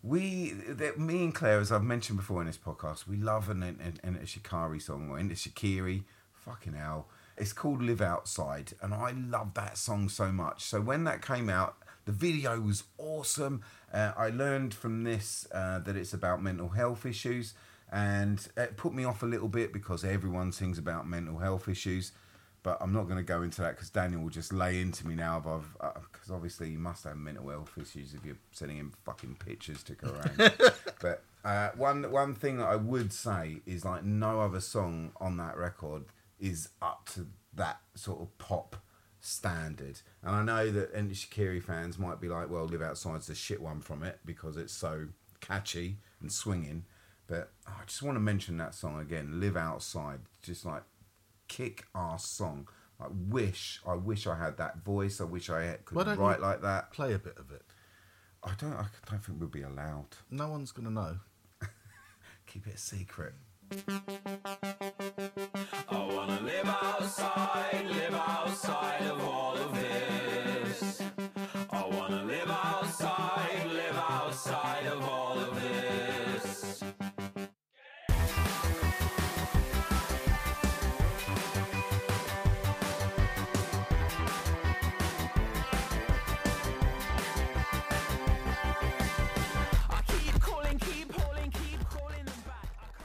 We, that me and Claire, as I've mentioned before in this podcast, we love an, an, an Shikari song or Enter Shikari. Fucking hell, it's called "Live Outside," and I love that song so much. So when that came out, the video was awesome. Uh, I learned from this uh, that it's about mental health issues, and it put me off a little bit because everyone sings about mental health issues but I'm not going to go into that because Daniel will just lay into me now. Above because obviously you must have mental health issues if you're sending him fucking pictures to Kerrang. <laughs> but uh, one one thing that I would say is like no other song on that record is up to that sort of pop standard. And I know that any Shikari fans might be like, "Well, Live Outside's the shit one from it because it's so catchy and swinging." But oh, I just want to mention that song again, "Live Outside." Just like kick ass song. I wish, I wish I had that voice. I wish I had, Why could don't write you- like that. Play a bit of it. I don't, I don't think we'll be allowed. No one's gonna know. <laughs> Keep it a secret. I wanna live outside, live outside of all of this.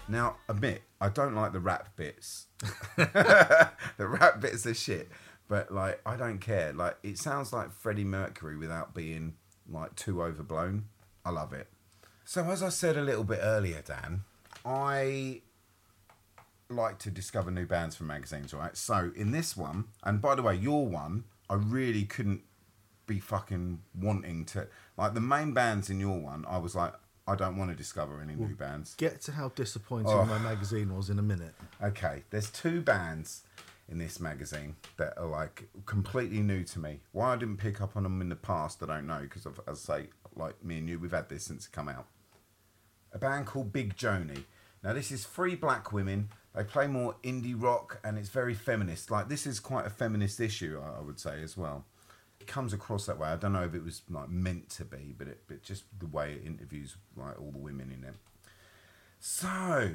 Now, admit, I don't like the rap bits. <laughs> <laughs> the rap bits are shit, but like, I don't care. Like, it sounds like Freddie Mercury without being like too overblown. I love it. So, as I said a little bit earlier, Dan, I like to discover new bands from magazines, right? So, in this one, and by the way, your one, I really couldn't be fucking wanting to. Like, the main bands in your one, I was like, I don't want to discover any new bands. Get to how disappointing Oh. my magazine was in a minute. Okay, there's two bands in this magazine that are like completely new to me. Why I didn't pick up on them in the past, I don't know. Because as I say, like me and you, we've had this since it come out. A band called Big Joanie. Now this is three black women. They play more indie rock, and it's very feminist. Like this is quite a feminist issue, I I would say as well. It comes across that way. I don't know if it was like meant to be, but it, but just the way it interviews like all the women in it. So,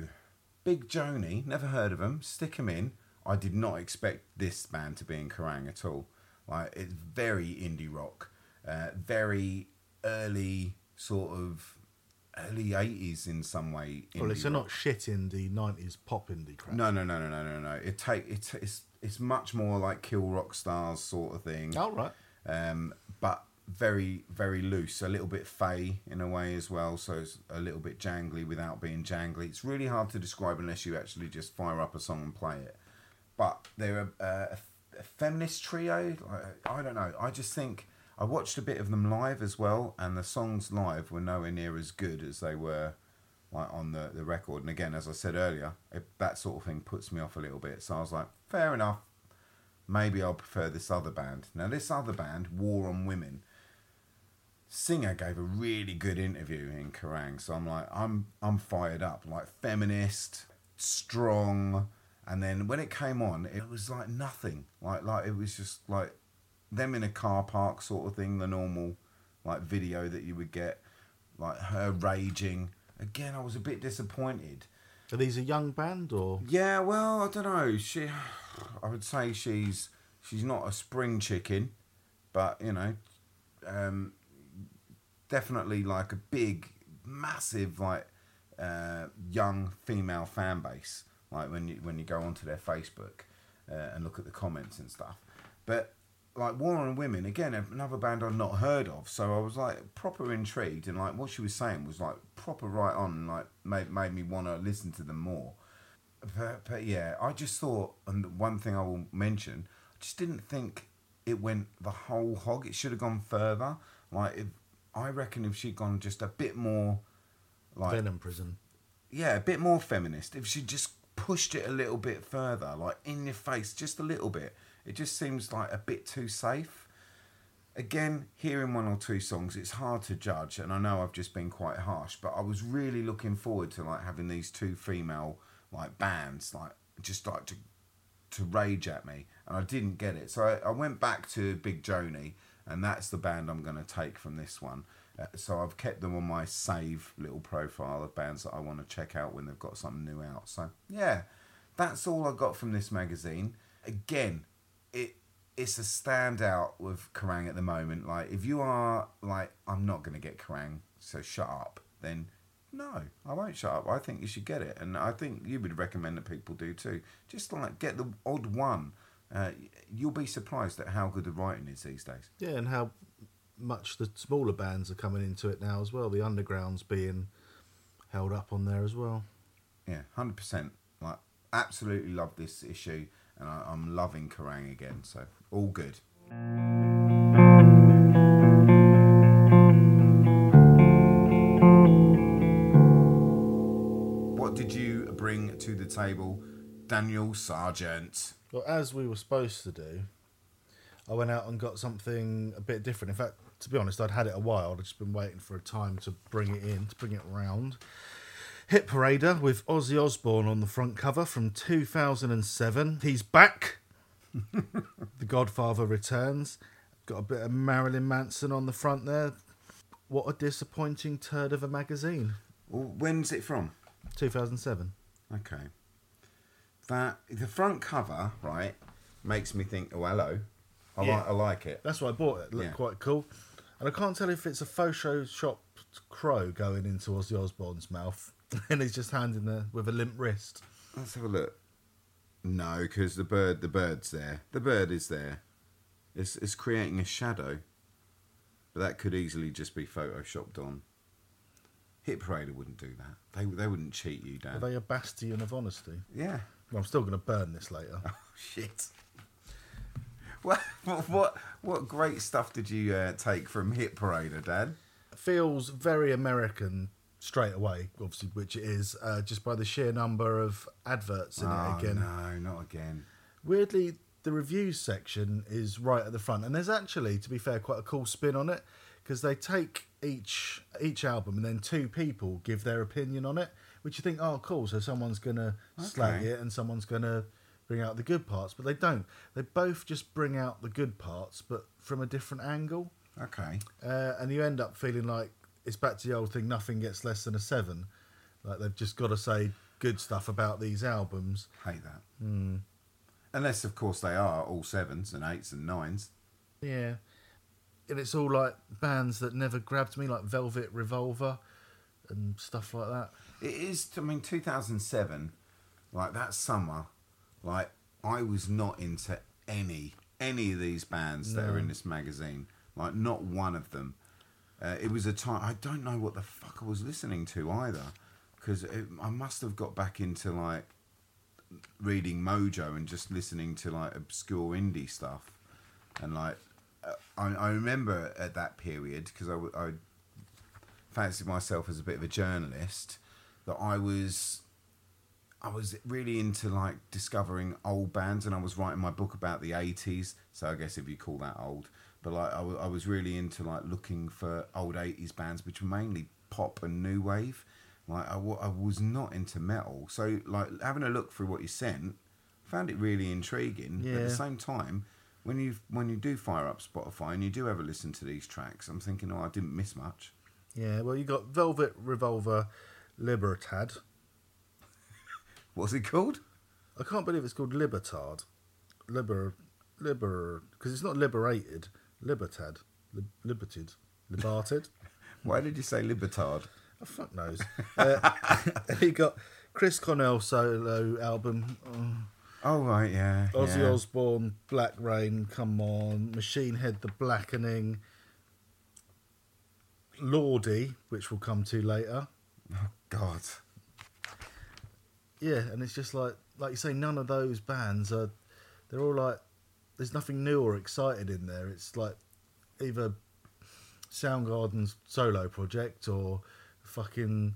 Big Joanie, never heard of them. Stick them in. I did not expect this band to be in Kerrang at all. Like it's very indie rock, uh, very early sort of early eighties in some way. Well, it's rock. not shit indie '90s pop indie crap. No, no, no, no, no, no, no. It take it's it's it's much more like Kill Rock Stars sort of thing. All right. Um, but very very loose, a little bit fey in a way as well. So it's a little bit jangly without being jangly. It's really hard to describe unless you actually just fire up a song and play it. But they're a, a, a feminist trio. I, I don't know. I just think I watched a bit of them live as well, and the songs live were nowhere near as good as they were like on the, the record. And again, as I said earlier, it, that sort of thing puts me off a little bit. So I was like, fair enough. Maybe I'll prefer this other band. Now, this other band, War on Women, Singer gave a really good interview in Kerrang, so I'm like, I'm I'm fired up, like feminist, strong, and then when it came on, it was like nothing, like like it was just like them in a car park sort of thing, the normal like video that you would get, like her raging. Again, I was a bit disappointed. Are these a young band or? Yeah, well, I don't know. She, I would say she's she's not a spring chicken, but you know, um, definitely like a big, massive like uh, young female fan base. Like when you when you go onto their Facebook uh, and look at the comments and stuff, but like War on Women again, another band I've not heard of. So I was like proper intrigued, and like what she was saying was like proper right on, and like made made me want to listen to them more. But, but yeah, I just thought, and one thing I will mention, I just didn't think it went the whole hog. It should have gone further. Like if, I reckon if she'd gone just a bit more, like Venom Prison. yeah, a bit more feminist. If she just pushed it a little bit further, like in your face, just a little bit, it just seems like a bit too safe. Again, hearing one or two songs, it's hard to judge, and I know I've just been quite harsh, but I was really looking forward to like having these two female like bands, like just like to to rage at me, and I didn't get it. So I, I went back to Big Joanie, and that's the band I'm going to take from this one. Uh, so I've kept them on my save little profile of bands that I want to check out when they've got something new out. So yeah, that's all I got from this magazine. Again, it it's a standout with Kerrang at the moment. Like if you are like I'm not going to get Kerrang, so shut up, then no, I won't shut up. I think you should get it, and I think you would recommend that people do too. Just like get the odd one. Uh, you'll be surprised at how good the writing is these days. Yeah, and how much the smaller bands are coming into it now as well. The underground's being held up on there as well. Yeah, hundred percent. Like absolutely love this issue, and I, I'm loving Kerrang again. So all good. What did you bring to the table, Daniel Sargent? Well, as we were supposed to do, I went out and got something a bit different. In fact, to be honest, I'd had it a while. I'd just been waiting for a time to bring it in, to bring it round. Hit Parader with Ozzy Osbourne on the front cover from 2007. He's back. <laughs> the Godfather returns. Got a bit of Marilyn Manson on the front there. What a disappointing turd of a magazine. Well, when's it from? 2007. Okay. That the front cover, right, makes me think. Oh, hello. I Yeah. like. I like it. That's why I bought it. It looked Yeah. quite cool. And I can't tell if it's a photoshopped crow going into Ozzy Osbourne's mouth <laughs> and he's just handing there with a limp wrist. Let's have a look. No, because the bird, the bird's there. The bird is there. It's it's creating a shadow, but that could easily just be photoshopped on. Hit Parader wouldn't do that. They they wouldn't cheat you, Dad. Are they a bastion of honesty? Yeah. Well, I'm still going to burn this later. <laughs> Oh shit. What, what what what great stuff did you uh, take from Hit Parader, Dad? Feels very American straight away, obviously, which it is, uh, just by the sheer number of adverts in oh, it again. no, not again. Weirdly, the reviews section is right at the front, and there's actually, to be fair, quite a cool spin on it because they take each each album and then two people give their opinion on it, which you think, oh, cool. So someone's gonna slag it and someone's gonna bring out the good parts, but they don't. They both just bring out the good parts, but from a different angle, Okay. uh, and you end up feeling like it's back to the old thing: nothing gets less than a seven. Like they've just got to say good stuff about these albums. Hate that. Mm. Unless, of course, they are all sevens and eights and nines. Yeah. And it's all like bands that never grabbed me, like Velvet Revolver and stuff like that. It is. I mean, two thousand seven, like that summer, like I was not into any any of these bands that are in this magazine. Like not one of them. Uh, it was a time I don't know what the fuck I was listening to either, because I must have got back into like reading Mojo and just listening to like obscure indie stuff, and like uh, I, I remember at that period because I, I fancied myself as a bit of a journalist that I was I was really into like discovering old bands, and I was writing my book about the '80s. So I guess if you call that old, but like I was really into like looking for old '80s bands, which were mainly pop and new wave. Like I, was not into metal, so like having a look through what you sent, found it really intriguing. But at the same time, when you when you do fire up Spotify and you do ever listen to these tracks, I'm thinking, oh, I didn't miss much. Yeah, well, you got Velvet Revolver Libertad. <laughs> What's it called? I can't believe it's called Libertad. Liber. Liber. Because it's not liberated. Libertad. Lib, liberted. Liberted. <laughs> Why did you say Libertad? oh, fuck knows. Uh, <laughs> you got Chris Cornell solo album. Oh, Oh right, yeah. Ozzy yeah. Osbourne, Black Rain, come on. Machine Head, The Blackening. Lordi, which we'll come to later. Oh God. Yeah, and it's just like like you say, none of those bands are. They're all like, there's nothing new or excited in there. It's like either Soundgarden's solo project or fucking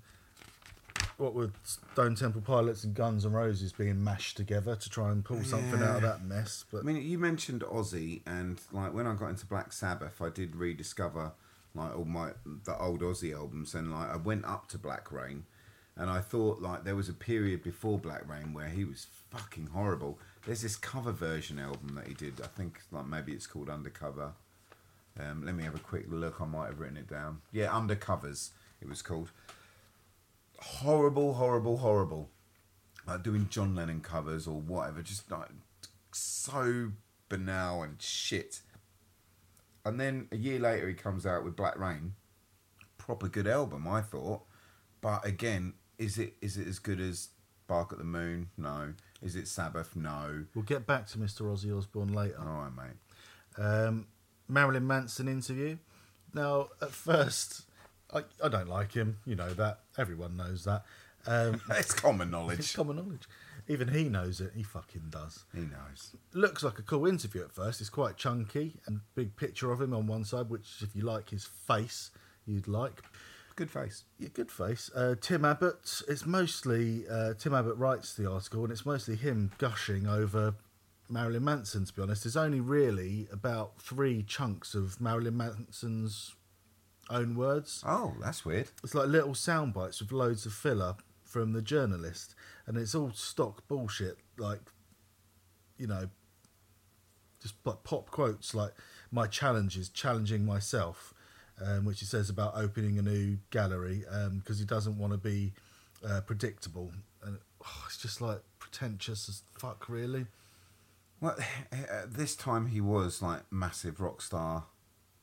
what were Stone Temple Pilots and Guns N' Roses being mashed together to try and pull something out of that mess. But I mean, you mentioned Ozzy, and like when I got into Black Sabbath, I did rediscover like all my the old Ozzy albums, and like I went up to Black Rain, and I thought like there was a period before Black Rain where he was fucking horrible. There's this cover version album that he did. I think like maybe it's called Undercover. Um, let me have a quick look. I might have written it down. Yeah, Undercovers. It was called. Horrible, horrible, horrible. Like doing John Lennon covers or whatever. Just like so banal and shit. And then a year later, he comes out with Black Rain. Proper good album, I thought. But again, is it is it as good as Bark at the Moon? No. Is it Sabbath? No. we'll get back to Mr. Ozzy Osbourne later. All right, mate. Um, Marilyn Manson interview. Now, at first, I, I don't like him. You know that. Everyone knows that. Um, <laughs> It's common knowledge. it's common knowledge. Even he knows it. He fucking does. He knows. Looks like a cool interview at first. It's quite chunky and big picture of him on one side, which if you like his face, you'd like. Good face. Yeah, good face. Uh, Tim Abbott. It's mostly uh, Tim Abbott writes the article, and it's mostly him gushing over Marilyn Manson. To be honest, there's only really about three chunks of Marilyn Manson's own words. Oh, that's weird. It's like little sound bites with loads of filler from the journalist, and it's all stock bullshit. Like, you know, just like pop quotes like "My challenge is challenging myself," um, which he says about opening a new gallery because he doesn't want to be uh, predictable, and oh, it's just like pretentious as fuck, really. Well, at this time he was like massive rock star,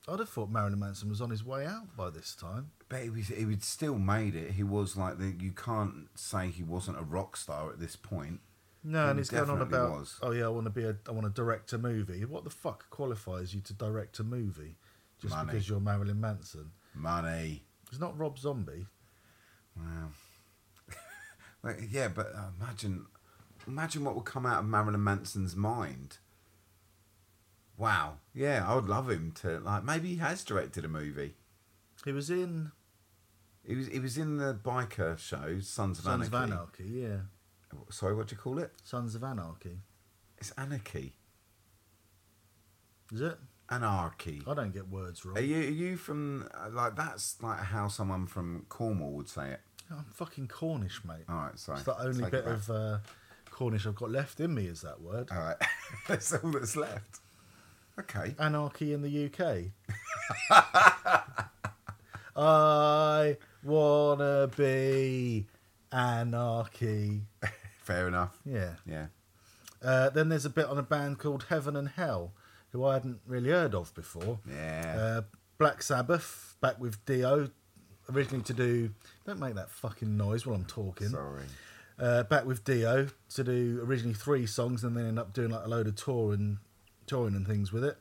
I'd have thought Marilyn Manson was on his way out by this time. but he was he would still made it. He was like the you can't say he wasn't a rock star at this point. No, He and he's going on about, was. oh yeah, I want to be a, I want to direct a movie. What the fuck qualifies you to direct a movie? Just Money. because you're Marilyn Manson? Money. It's not Rob Zombie. Wow. <laughs> Like, yeah, but imagine, imagine what would come out of Marilyn Manson's mind. Wow. Yeah, I would love him to like. Maybe he has directed a movie. He was in He was he was in the biker show Sons of Sons of Anarchy. Anarchy. Yeah, Sorry, what do you call it? Sons of Anarchy. It's anarchy. Is it? Anarchy. I don't get words wrong. Are you are you from uh, like that's like how someone from Cornwall would say it? I'm fucking Cornish, mate. All right, sorry. It's the only Take bit of uh, Cornish I've got left in me. Is that word? All right, <laughs> that's all that's left. Okay. Anarchy in the UK. <laughs> I wanna be anarchy. Fair enough. Yeah. Yeah. Uh, then there's a bit on a band called Heaven and Hell, who I hadn't really heard of before. Yeah. Uh, Black Sabbath, back with Dio, originally to do. Don't make that fucking noise while I'm talking. Sorry. Uh, back with Dio to do originally three songs and then end up doing like a load of tour and touring and things with it.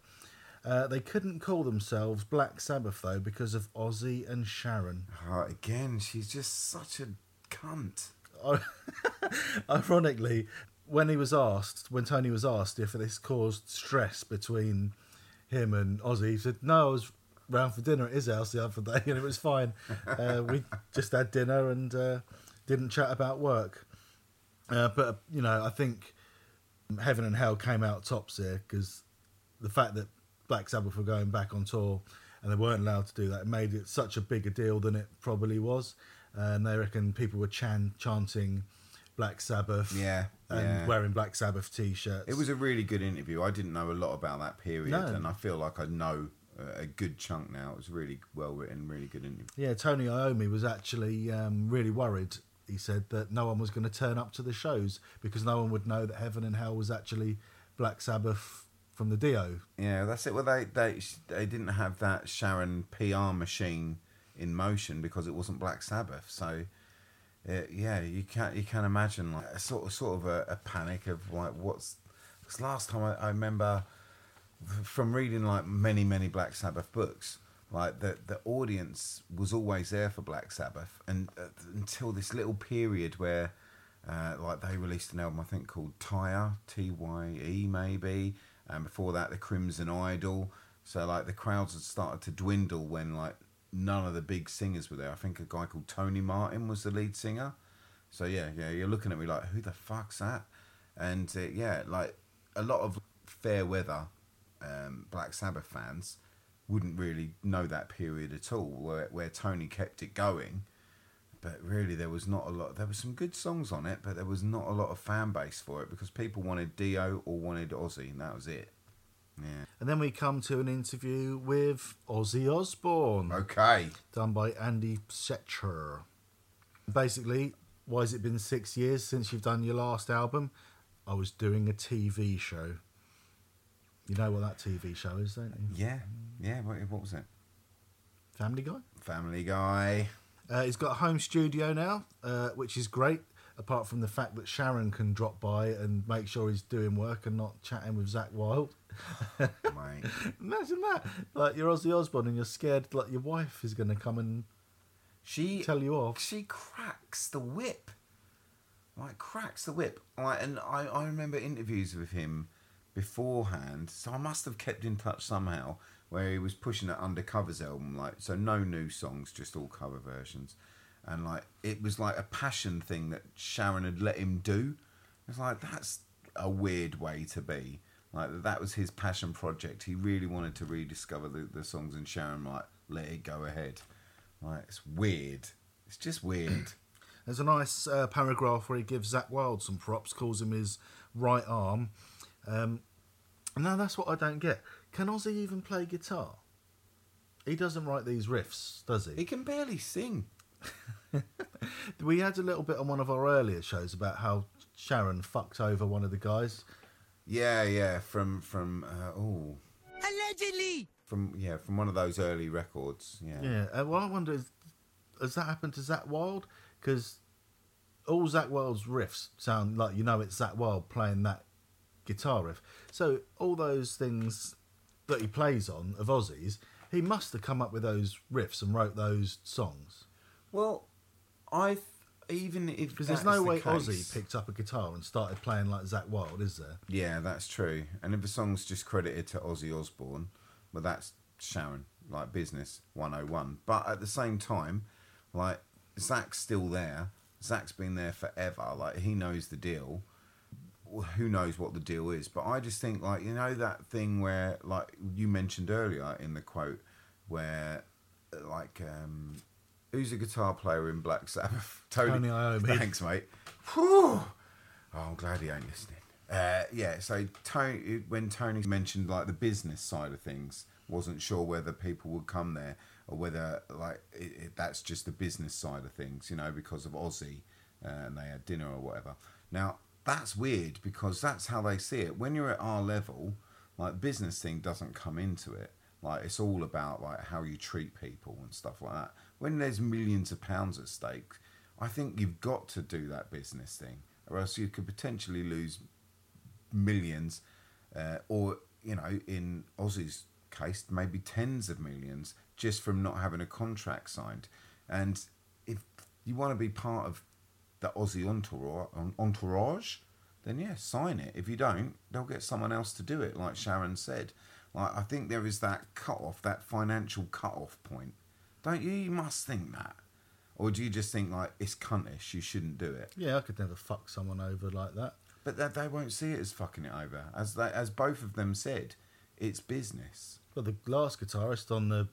Uh, they couldn't call themselves Black Sabbath though because of Ozzy and Sharon. Oh, again, she's just such a cunt. <laughs> Ironically, when he was asked, when Tony was asked if this caused stress between him and Ozzy, he said, "No, I was round for dinner at his house the other day, <laughs> and it was fine. Uh, we just had dinner and uh, didn't chat about work." Uh, but you know, I think Heaven and Hell came out tops here because the fact that Black Sabbath were going back on tour and they weren't allowed to do that made it such a bigger deal than it probably was. and they reckon people were chan- chanting Black Sabbath, Yeah, and yeah. wearing Black Sabbath t-shirts. It was a really good interview. I didn't know a lot about that period, No. and I feel like I know a, a good chunk now. It was really well written, really good interview. Yeah, Tony Iommi was actually um, really worried. He said that no one was going to turn up to the shows because no one would know that Heaven and Hell was actually Black Sabbath from the Dio. Yeah, that's it. Well, they they they didn't have that Sharon PR machine in motion because it wasn't Black Sabbath. So, uh, yeah, you can you can imagine like a sort of sort of a, a panic of like what's. Because last time I, I remember from reading like many many Black Sabbath books, like the the audience was always there for Black Sabbath, and uh, until this little period where. Uh, like they released an album I think called Tyr T Y E maybe, and before that the Crimson Idol. So like the crowds had started to dwindle when like none of the big singers were there. I think a guy called Tony Martin was the lead singer. So yeah, yeah, you're looking at me like who the fuck's that? And uh, yeah, like a lot of fair weather um, Black Sabbath fans wouldn't really know that period at all, where where Tony kept it going but really there was not a lot there were some good songs on it but there was not a lot of fan base for it because people wanted dio or wanted ozzy and that was it yeah And then we come to an interview with Ozzy Osbourne, okay done by Andy Setcher. Basically, why has it been six years since you've done your last album? I was doing a TV show. You know what that TV show is, don't you? yeah yeah what, what was it Family Guy. family guy Uh, he's got a home studio now, uh, which is great. Apart from the fact that Sharon can drop by and make sure he's doing work and not chatting with Zakk Wylde. <laughs> mate. Imagine that! Like you're Ozzy Osbourne and you're scared like your wife is going to come and she tell you off. she cracks the whip. Like cracks the whip. Like and I, I remember interviews with him beforehand so i must have kept in touch somehow where he was pushing that undercovers album like so no new songs just all cover versions. And like it was like a passion thing that sharon had let him do. It's like that's a weird way to be like that was his passion project he really wanted to rediscover the, the songs and sharon like let it go ahead like it's weird it's just weird <clears throat> There's a nice uh, paragraph where he gives Zakk Wylde some props, calls him his right arm. Um, now that's what I don't get. Can Ozzy even play guitar? He doesn't write these riffs, does he? He can barely sing. <laughs> We had a little bit on one of our earlier shows about how Sharon fucked over one of the guys. Yeah, yeah, from from uh, oh, Allegedly. from yeah, from one of those early records. Yeah, Yeah. Uh, well, I wonder, is, has that happened to Zakk Wylde? Because all Zakk Wylde's riffs sound like you know it's Zakk Wylde playing that guitar riff. So all those things that he plays on of Ozzy's, he must have come up with those riffs and wrote those songs. Well, I th- even if Because there's no the way case- Ozzy picked up a guitar and started playing like Zakk Wylde, is there? Yeah, that's true. And if the song's just credited to Ozzy Osbourne, well, that's Sharon, like business 101. But at the same time, like Zakk's still there. Zakk's been there forever. Like he knows the deal. Who knows what the deal is? But I just think, like you know, that thing where, like you mentioned earlier in the quote, where, like, um, who's a guitar player in Black Sabbath? <laughs> Tony Iommi. Thanks, mate. Whew. Oh, I'm glad he ain't listening. Uh, yeah, so Tony, when Tony mentioned like the business side of things, wasn't sure whether people would come there or whether like it, it, that's just the business side of things, you know, because of Ozzy uh, and they had dinner or whatever. Now that's weird because that's how they see it. When you're at our level, like business thing doesn't come into it. Like it's all about like how you treat people and stuff like that. When there's millions of pounds at stake, I think you've got to do that business thing, or else you could potentially lose millions, uh, or you know, in Ozzy's case, maybe tens of millions just from not having a contract signed. And if you want to be part of the Ozzy entourage, then yeah, sign it. If you don't, they'll get someone else to do it, like Sharon said. Like I think there is that cut off, that financial cut off point. Don't you? You must think that. or do you just think like it's cuntish? You shouldn't do it. Yeah, I could never fuck someone over like that. But that they won't see it as fucking it over, as they, as both of them said, it's business. Well, the last guitarist on the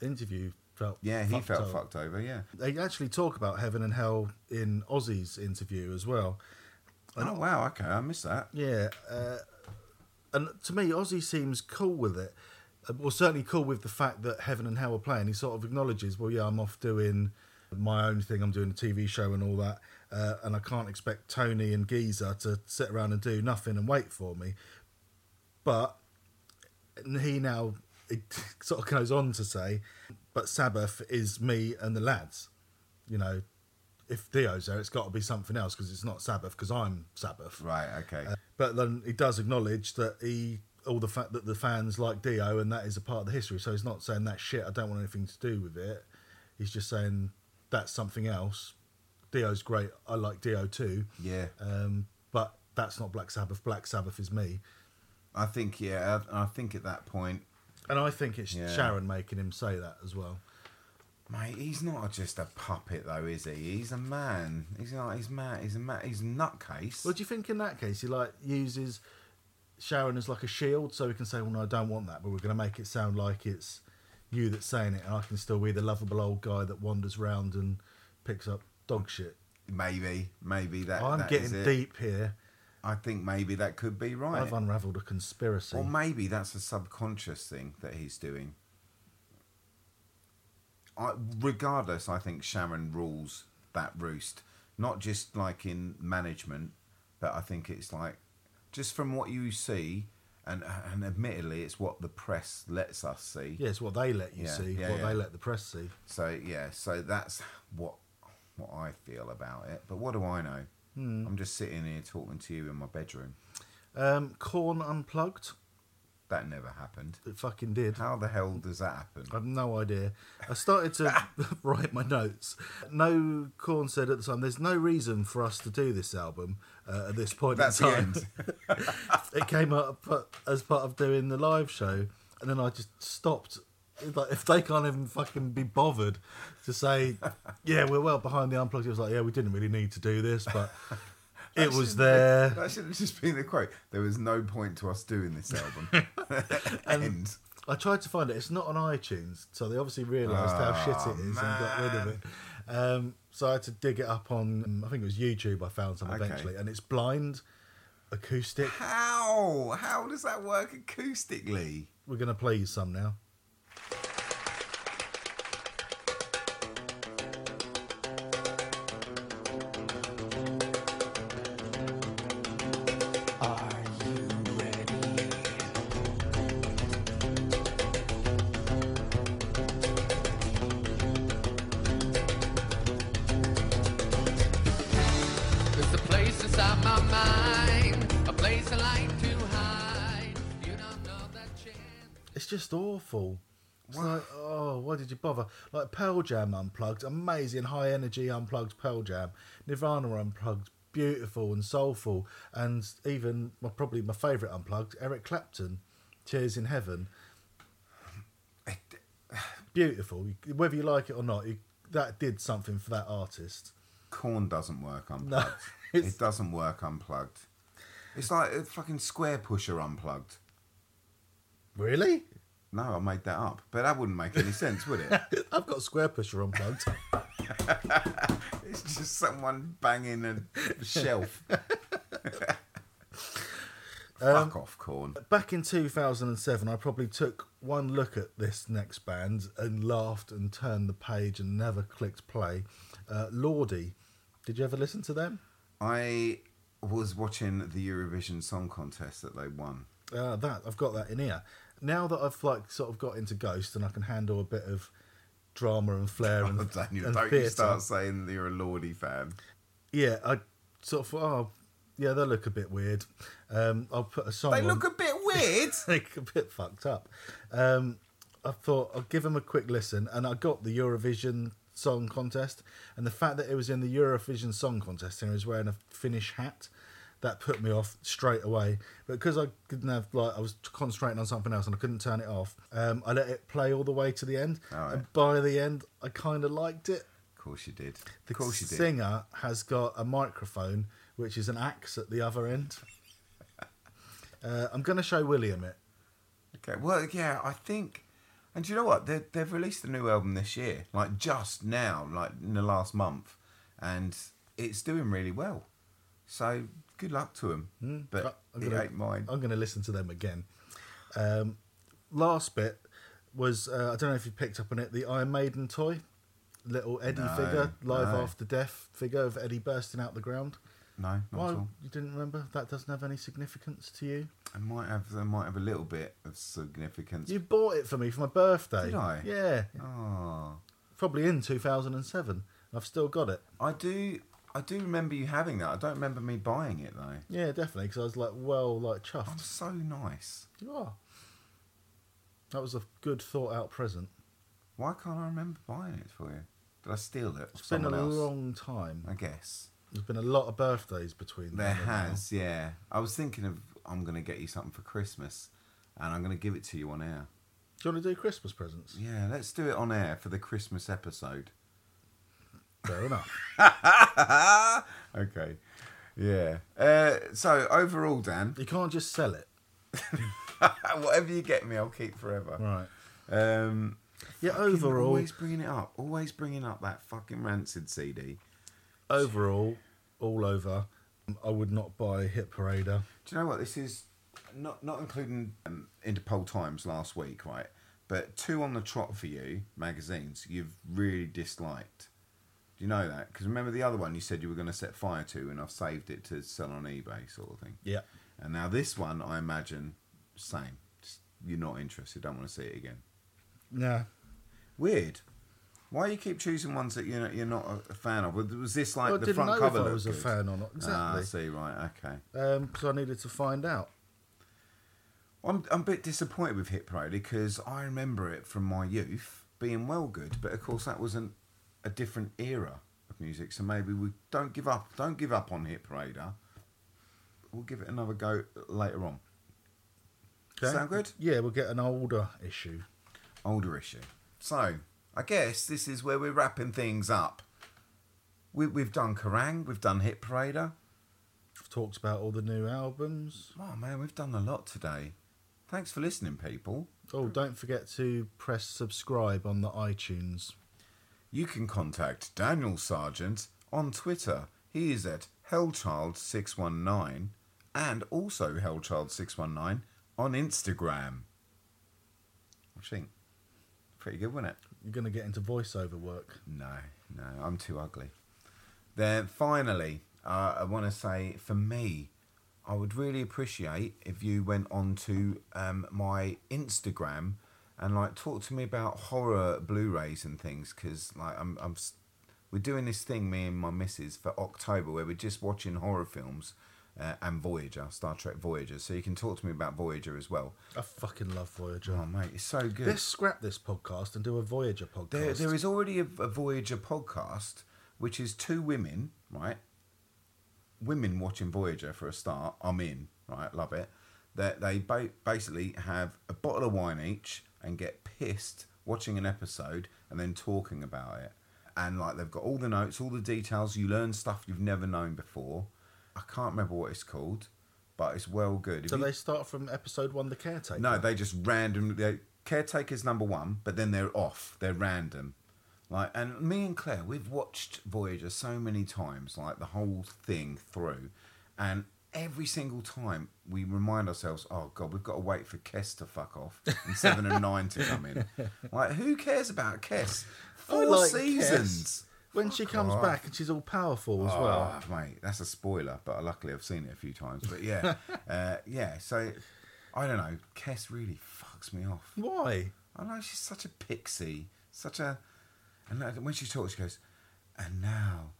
interview felt Yeah, he fucked felt over. fucked over. Yeah. They actually talk about heaven and hell in Ozzy's interview as well. Oh wow, okay, I missed that. Yeah, uh, and to me, Ozzy seems cool with it. Uh, Well, certainly cool with the fact that Heaven and Hell are playing. He sort of acknowledges, well, yeah, I'm off doing my own thing. I'm doing a TV show and all that, uh, and I can't expect Tony and Geezer to sit around and do nothing and wait for me. But he now it <laughs> sort of goes on to say, but Sabbath is me and the lads. You know, if Dio's there, it's got to be something else because it's not Sabbath because I'm Sabbath. Right, okay. Uh, but then he does acknowledge that he all the fact that the fans like Dio and that is a part of the history. So he's not saying that shit. I don't want anything to do with it. He's just saying that's something else. Dio's great. I like Dio too. yeah, Um, but that's not Black Sabbath. Black Sabbath is me. I think yeah, I, I think at that point. point, And I think it's Yeah. Sharon making him say that as well. mate, he's not just a puppet though, is he? He's a man. He's not. He's mad. He's a man. He's a nutcase. What do you think in that case? He like uses Sharon as like a shield, so we can say, "Well, no, I don't want that," but we're going to make it sound like it's you that's saying it, and I can still be the lovable old guy that wanders round and picks up dog shit. Maybe, maybe that. I'm that getting deep here. I think maybe that could be right. I've unravelled a conspiracy. Or maybe that's a subconscious thing that he's doing. I, regardless, I think Sharon rules that roost. Not just like in management, but I think it's like just from what you see, and and admittedly, it's what the press lets us see. yeah, it's what they let you Yeah, see, yeah, what yeah. they let the press see. So yeah, so that's what what I feel about it. But what do I know? Hmm. I'm just sitting here talking to you in my bedroom. Um, Korn unplugged. That never happened. It fucking did. How the hell does that happen? I've no idea. I started to <laughs> <laughs> write my notes. No, Korn said at the time, "There's no reason for us to do this album uh, at this point That's in the time." end. <laughs> it came up as part of doing the live show, and then I just stopped. Like if they can't even fucking be bothered to say, "Yeah, we're well behind the unplugged," it was like, "Yeah, we didn't really need to do this, but it was there." That should have just been the quote. There was no point to us doing this album. <laughs> End. I tried to find it. It's not on iTunes, so they obviously realised how shit it is and got rid of it. Um, so I had to dig it up on. um, I think it was YouTube. I found some Okay. eventually, and it's blind, acoustic. How? How does that work acoustically? We're gonna play you some now. Awful. It's like, oh, why did you bother? Like Pearl Jam unplugged, amazing high energy unplugged Pearl Jam. Nirvana unplugged, beautiful and soulful, and even well, probably my favourite unplugged, Eric Clapton, Tears in Heaven. <sighs> Beautiful, whether you like it or not, you, that did something for that artist. Korn doesn't work unplugged. <laughs> it's- it doesn't work unplugged. It's like a fucking Squarepusher unplugged. Really? No, I made that up. But that wouldn't make any sense, would it? <laughs> I've got Squarepusher unplugged. <laughs> It's just someone banging a shelf. <laughs> Um, Fuck off, Korn. back in 2007, I probably took one look at this next band and laughed and turned the page and never clicked play. Uh, Lordi, did you ever listen to them? I was watching the Eurovision Song Contest that they won. Uh, that I've got that in here. Now that I've like sort of got into Ghost and I can handle a bit of drama and flair <laughs> and, Daniel, and don't you start saying that you're a Lordi fan. Yeah, I sort of thought, oh, yeah, they look a bit weird. Um, I'll put a song. They on. look a bit weird. <laughs> they look a bit fucked up. Um, I thought I'll give them a quick listen, and I got the Eurovision Song Contest, and the fact that it was in the Eurovision Song Contest and he was wearing a Finnish hat, that put me off straight away. But because I didn't have like I was concentrating on something else and I couldn't turn it off, um, I let it play all the way to the end, right. and by the end I kind of liked it. Of course you did. The Of course you did. The singer has got a microphone, which is an axe at the other end. <laughs> Uh, I'm going to show William it. Okay. Well, yeah, I think. And do you know what? They, they've released a new album this year, like just now, like in the last month, and it's doing really well. So good luck to them. But Uh, I'm it gonna, ain't mine. I'm going to listen to them again. Um, last bit was uh, I don't know if you picked up on it the Iron Maiden toy, little Eddie No, figure, live no. after death figure of Eddie bursting out the ground. No, not Why at all. you didn't remember? That doesn't have any significance to you. I might have. They might have a little bit of significance. You bought it for me for my birthday. Did I? Yeah, Oh, probably in 2007. I've still got it. I do. I do remember you having that. I don't remember me buying it though. Yeah, definitely. Because I was like, well, like chuffed. I'm so nice. You are. That was a good thought out present. Why can't I remember buying it for you? Did I steal it? It's been a else? long time. I guess. There's been a lot of birthdays between There then and now. has, yeah. I was thinking of I'm gonna get you something for Christmas, and I'm gonna give it to you on air. Do you want to do Christmas presents? Yeah, let's do it on air for the Christmas episode. Fair enough. <laughs> okay. Yeah. Uh, so overall, Dan, You can't just sell it. <laughs> whatever you get me, I'll keep forever. Right. Um, Yeah, fucking overall, always bringing it up, always bringing up that fucking rancid CD. overall, all over, I would not buy Hit Parader. Do you know what this is? Not not including um, Interpol Times last week, right? But two on the trot for you magazines you've really disliked. Do you know that? Because remember the other one you said you were going to set fire to, and I've saved it to sell on eBay, sort of thing. Yeah. And now this one, I imagine, same. Just, you're not interested. Don't want to see it again. Nah. Weird. Why you keep choosing ones that you're not, you're not a- fan of? Was this like Well, I the didn't front know cover? if I was a good? fan or not. Ah, I see. Right. Okay. Um, because I needed to find out. I'm, I'm a bit disappointed with Hit Parade because I remember it from my youth being well good, but of course that wasn't a different era of music. So maybe we don't give up. Don't give up on Hit Parader. We'll give it another go later on. Sound good? Yeah, we'll get an older issue. Older issue. So I guess this is where we're wrapping things up. We, we've done Kerrang, we've done Hit Parader. We've talked about all the new albums. Oh man, we've done a lot today. Thanks for listening, people. Oh, don't forget to press subscribe on the iTunes. You can contact Daniel Sargent on Twitter. He is at Hellchild619 and also Hellchild619 on Instagram. I think. Pretty good, wasn't it? You're going to get into voiceover work. No, no, I'm too ugly. Then finally, uh, I want to say for me, I would really appreciate if you went on to um, my Instagram and like talk to me about horror Blu-rays and things because like I'm, I'm we're doing this thing me and my missus for October where we're just watching horror films uh, and Voyager, Star Trek Voyager. So you can talk to me about Voyager as well. I fucking love Voyager. Oh mate, it's so good. Let's scrap this podcast and do a Voyager podcast. There, there is already a, a Voyager podcast, which is two women, right? Women watching Voyager for a start. I'm in, right? Love it. That they ba- basically have a bottle of wine each and get pissed watching an episode and then talking about it. And like they've got all the notes, all the details. You learn stuff you've never known before. I can't remember what it's called, but it's well good. If So you- they start from episode one, The Caretaker. no, they just randomly. They, caretaker's number one, but then they're off. They're random. Like, and me and Claire, we've watched Voyager so many times, like the whole thing through, and every single time we remind ourselves, oh god, we've got to wait for Kes to fuck off and Seven of Nine to come in. <laughs> Like, who cares about Kes? Four like seasons. Kes. When she comes off. back and she's all powerful as well. Oh, mate, that's a spoiler, but luckily I've seen it a few times. But yeah, <laughs> uh, yeah. So I don't know. Kes really fucks me off. Why? I know she's such a pixie, such a. And when she talks, she goes, "And now,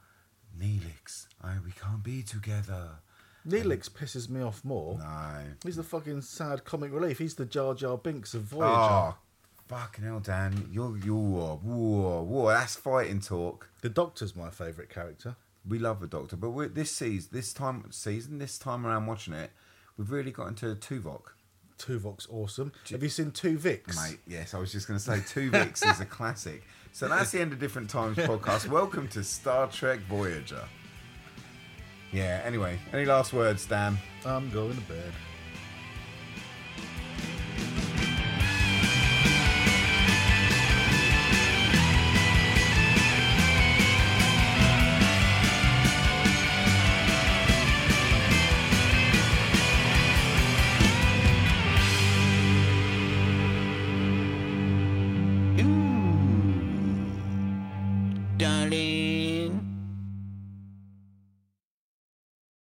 Neelix, I we can't be together." Neelix um, pisses me off more. No. He's the fucking sad comic relief. He's the Jar Jar Binks of ah, Voyager. Oh, fucking hell, Dan. You're, you're, whoa, whoa, that's fighting talk. The Doctor's my favourite character. We love the Doctor, but this season, this time season, this time around watching it, we've really got into Tuvok. Tuvok's awesome. Have you seen Tuvix? Mate, yes, I was just going to say Tuvix is a classic. So that's the end of Different Times podcast. Welcome to Star Trek Voyager. Yeah, anyway, any last words, Dan? Um, I'm going to bed.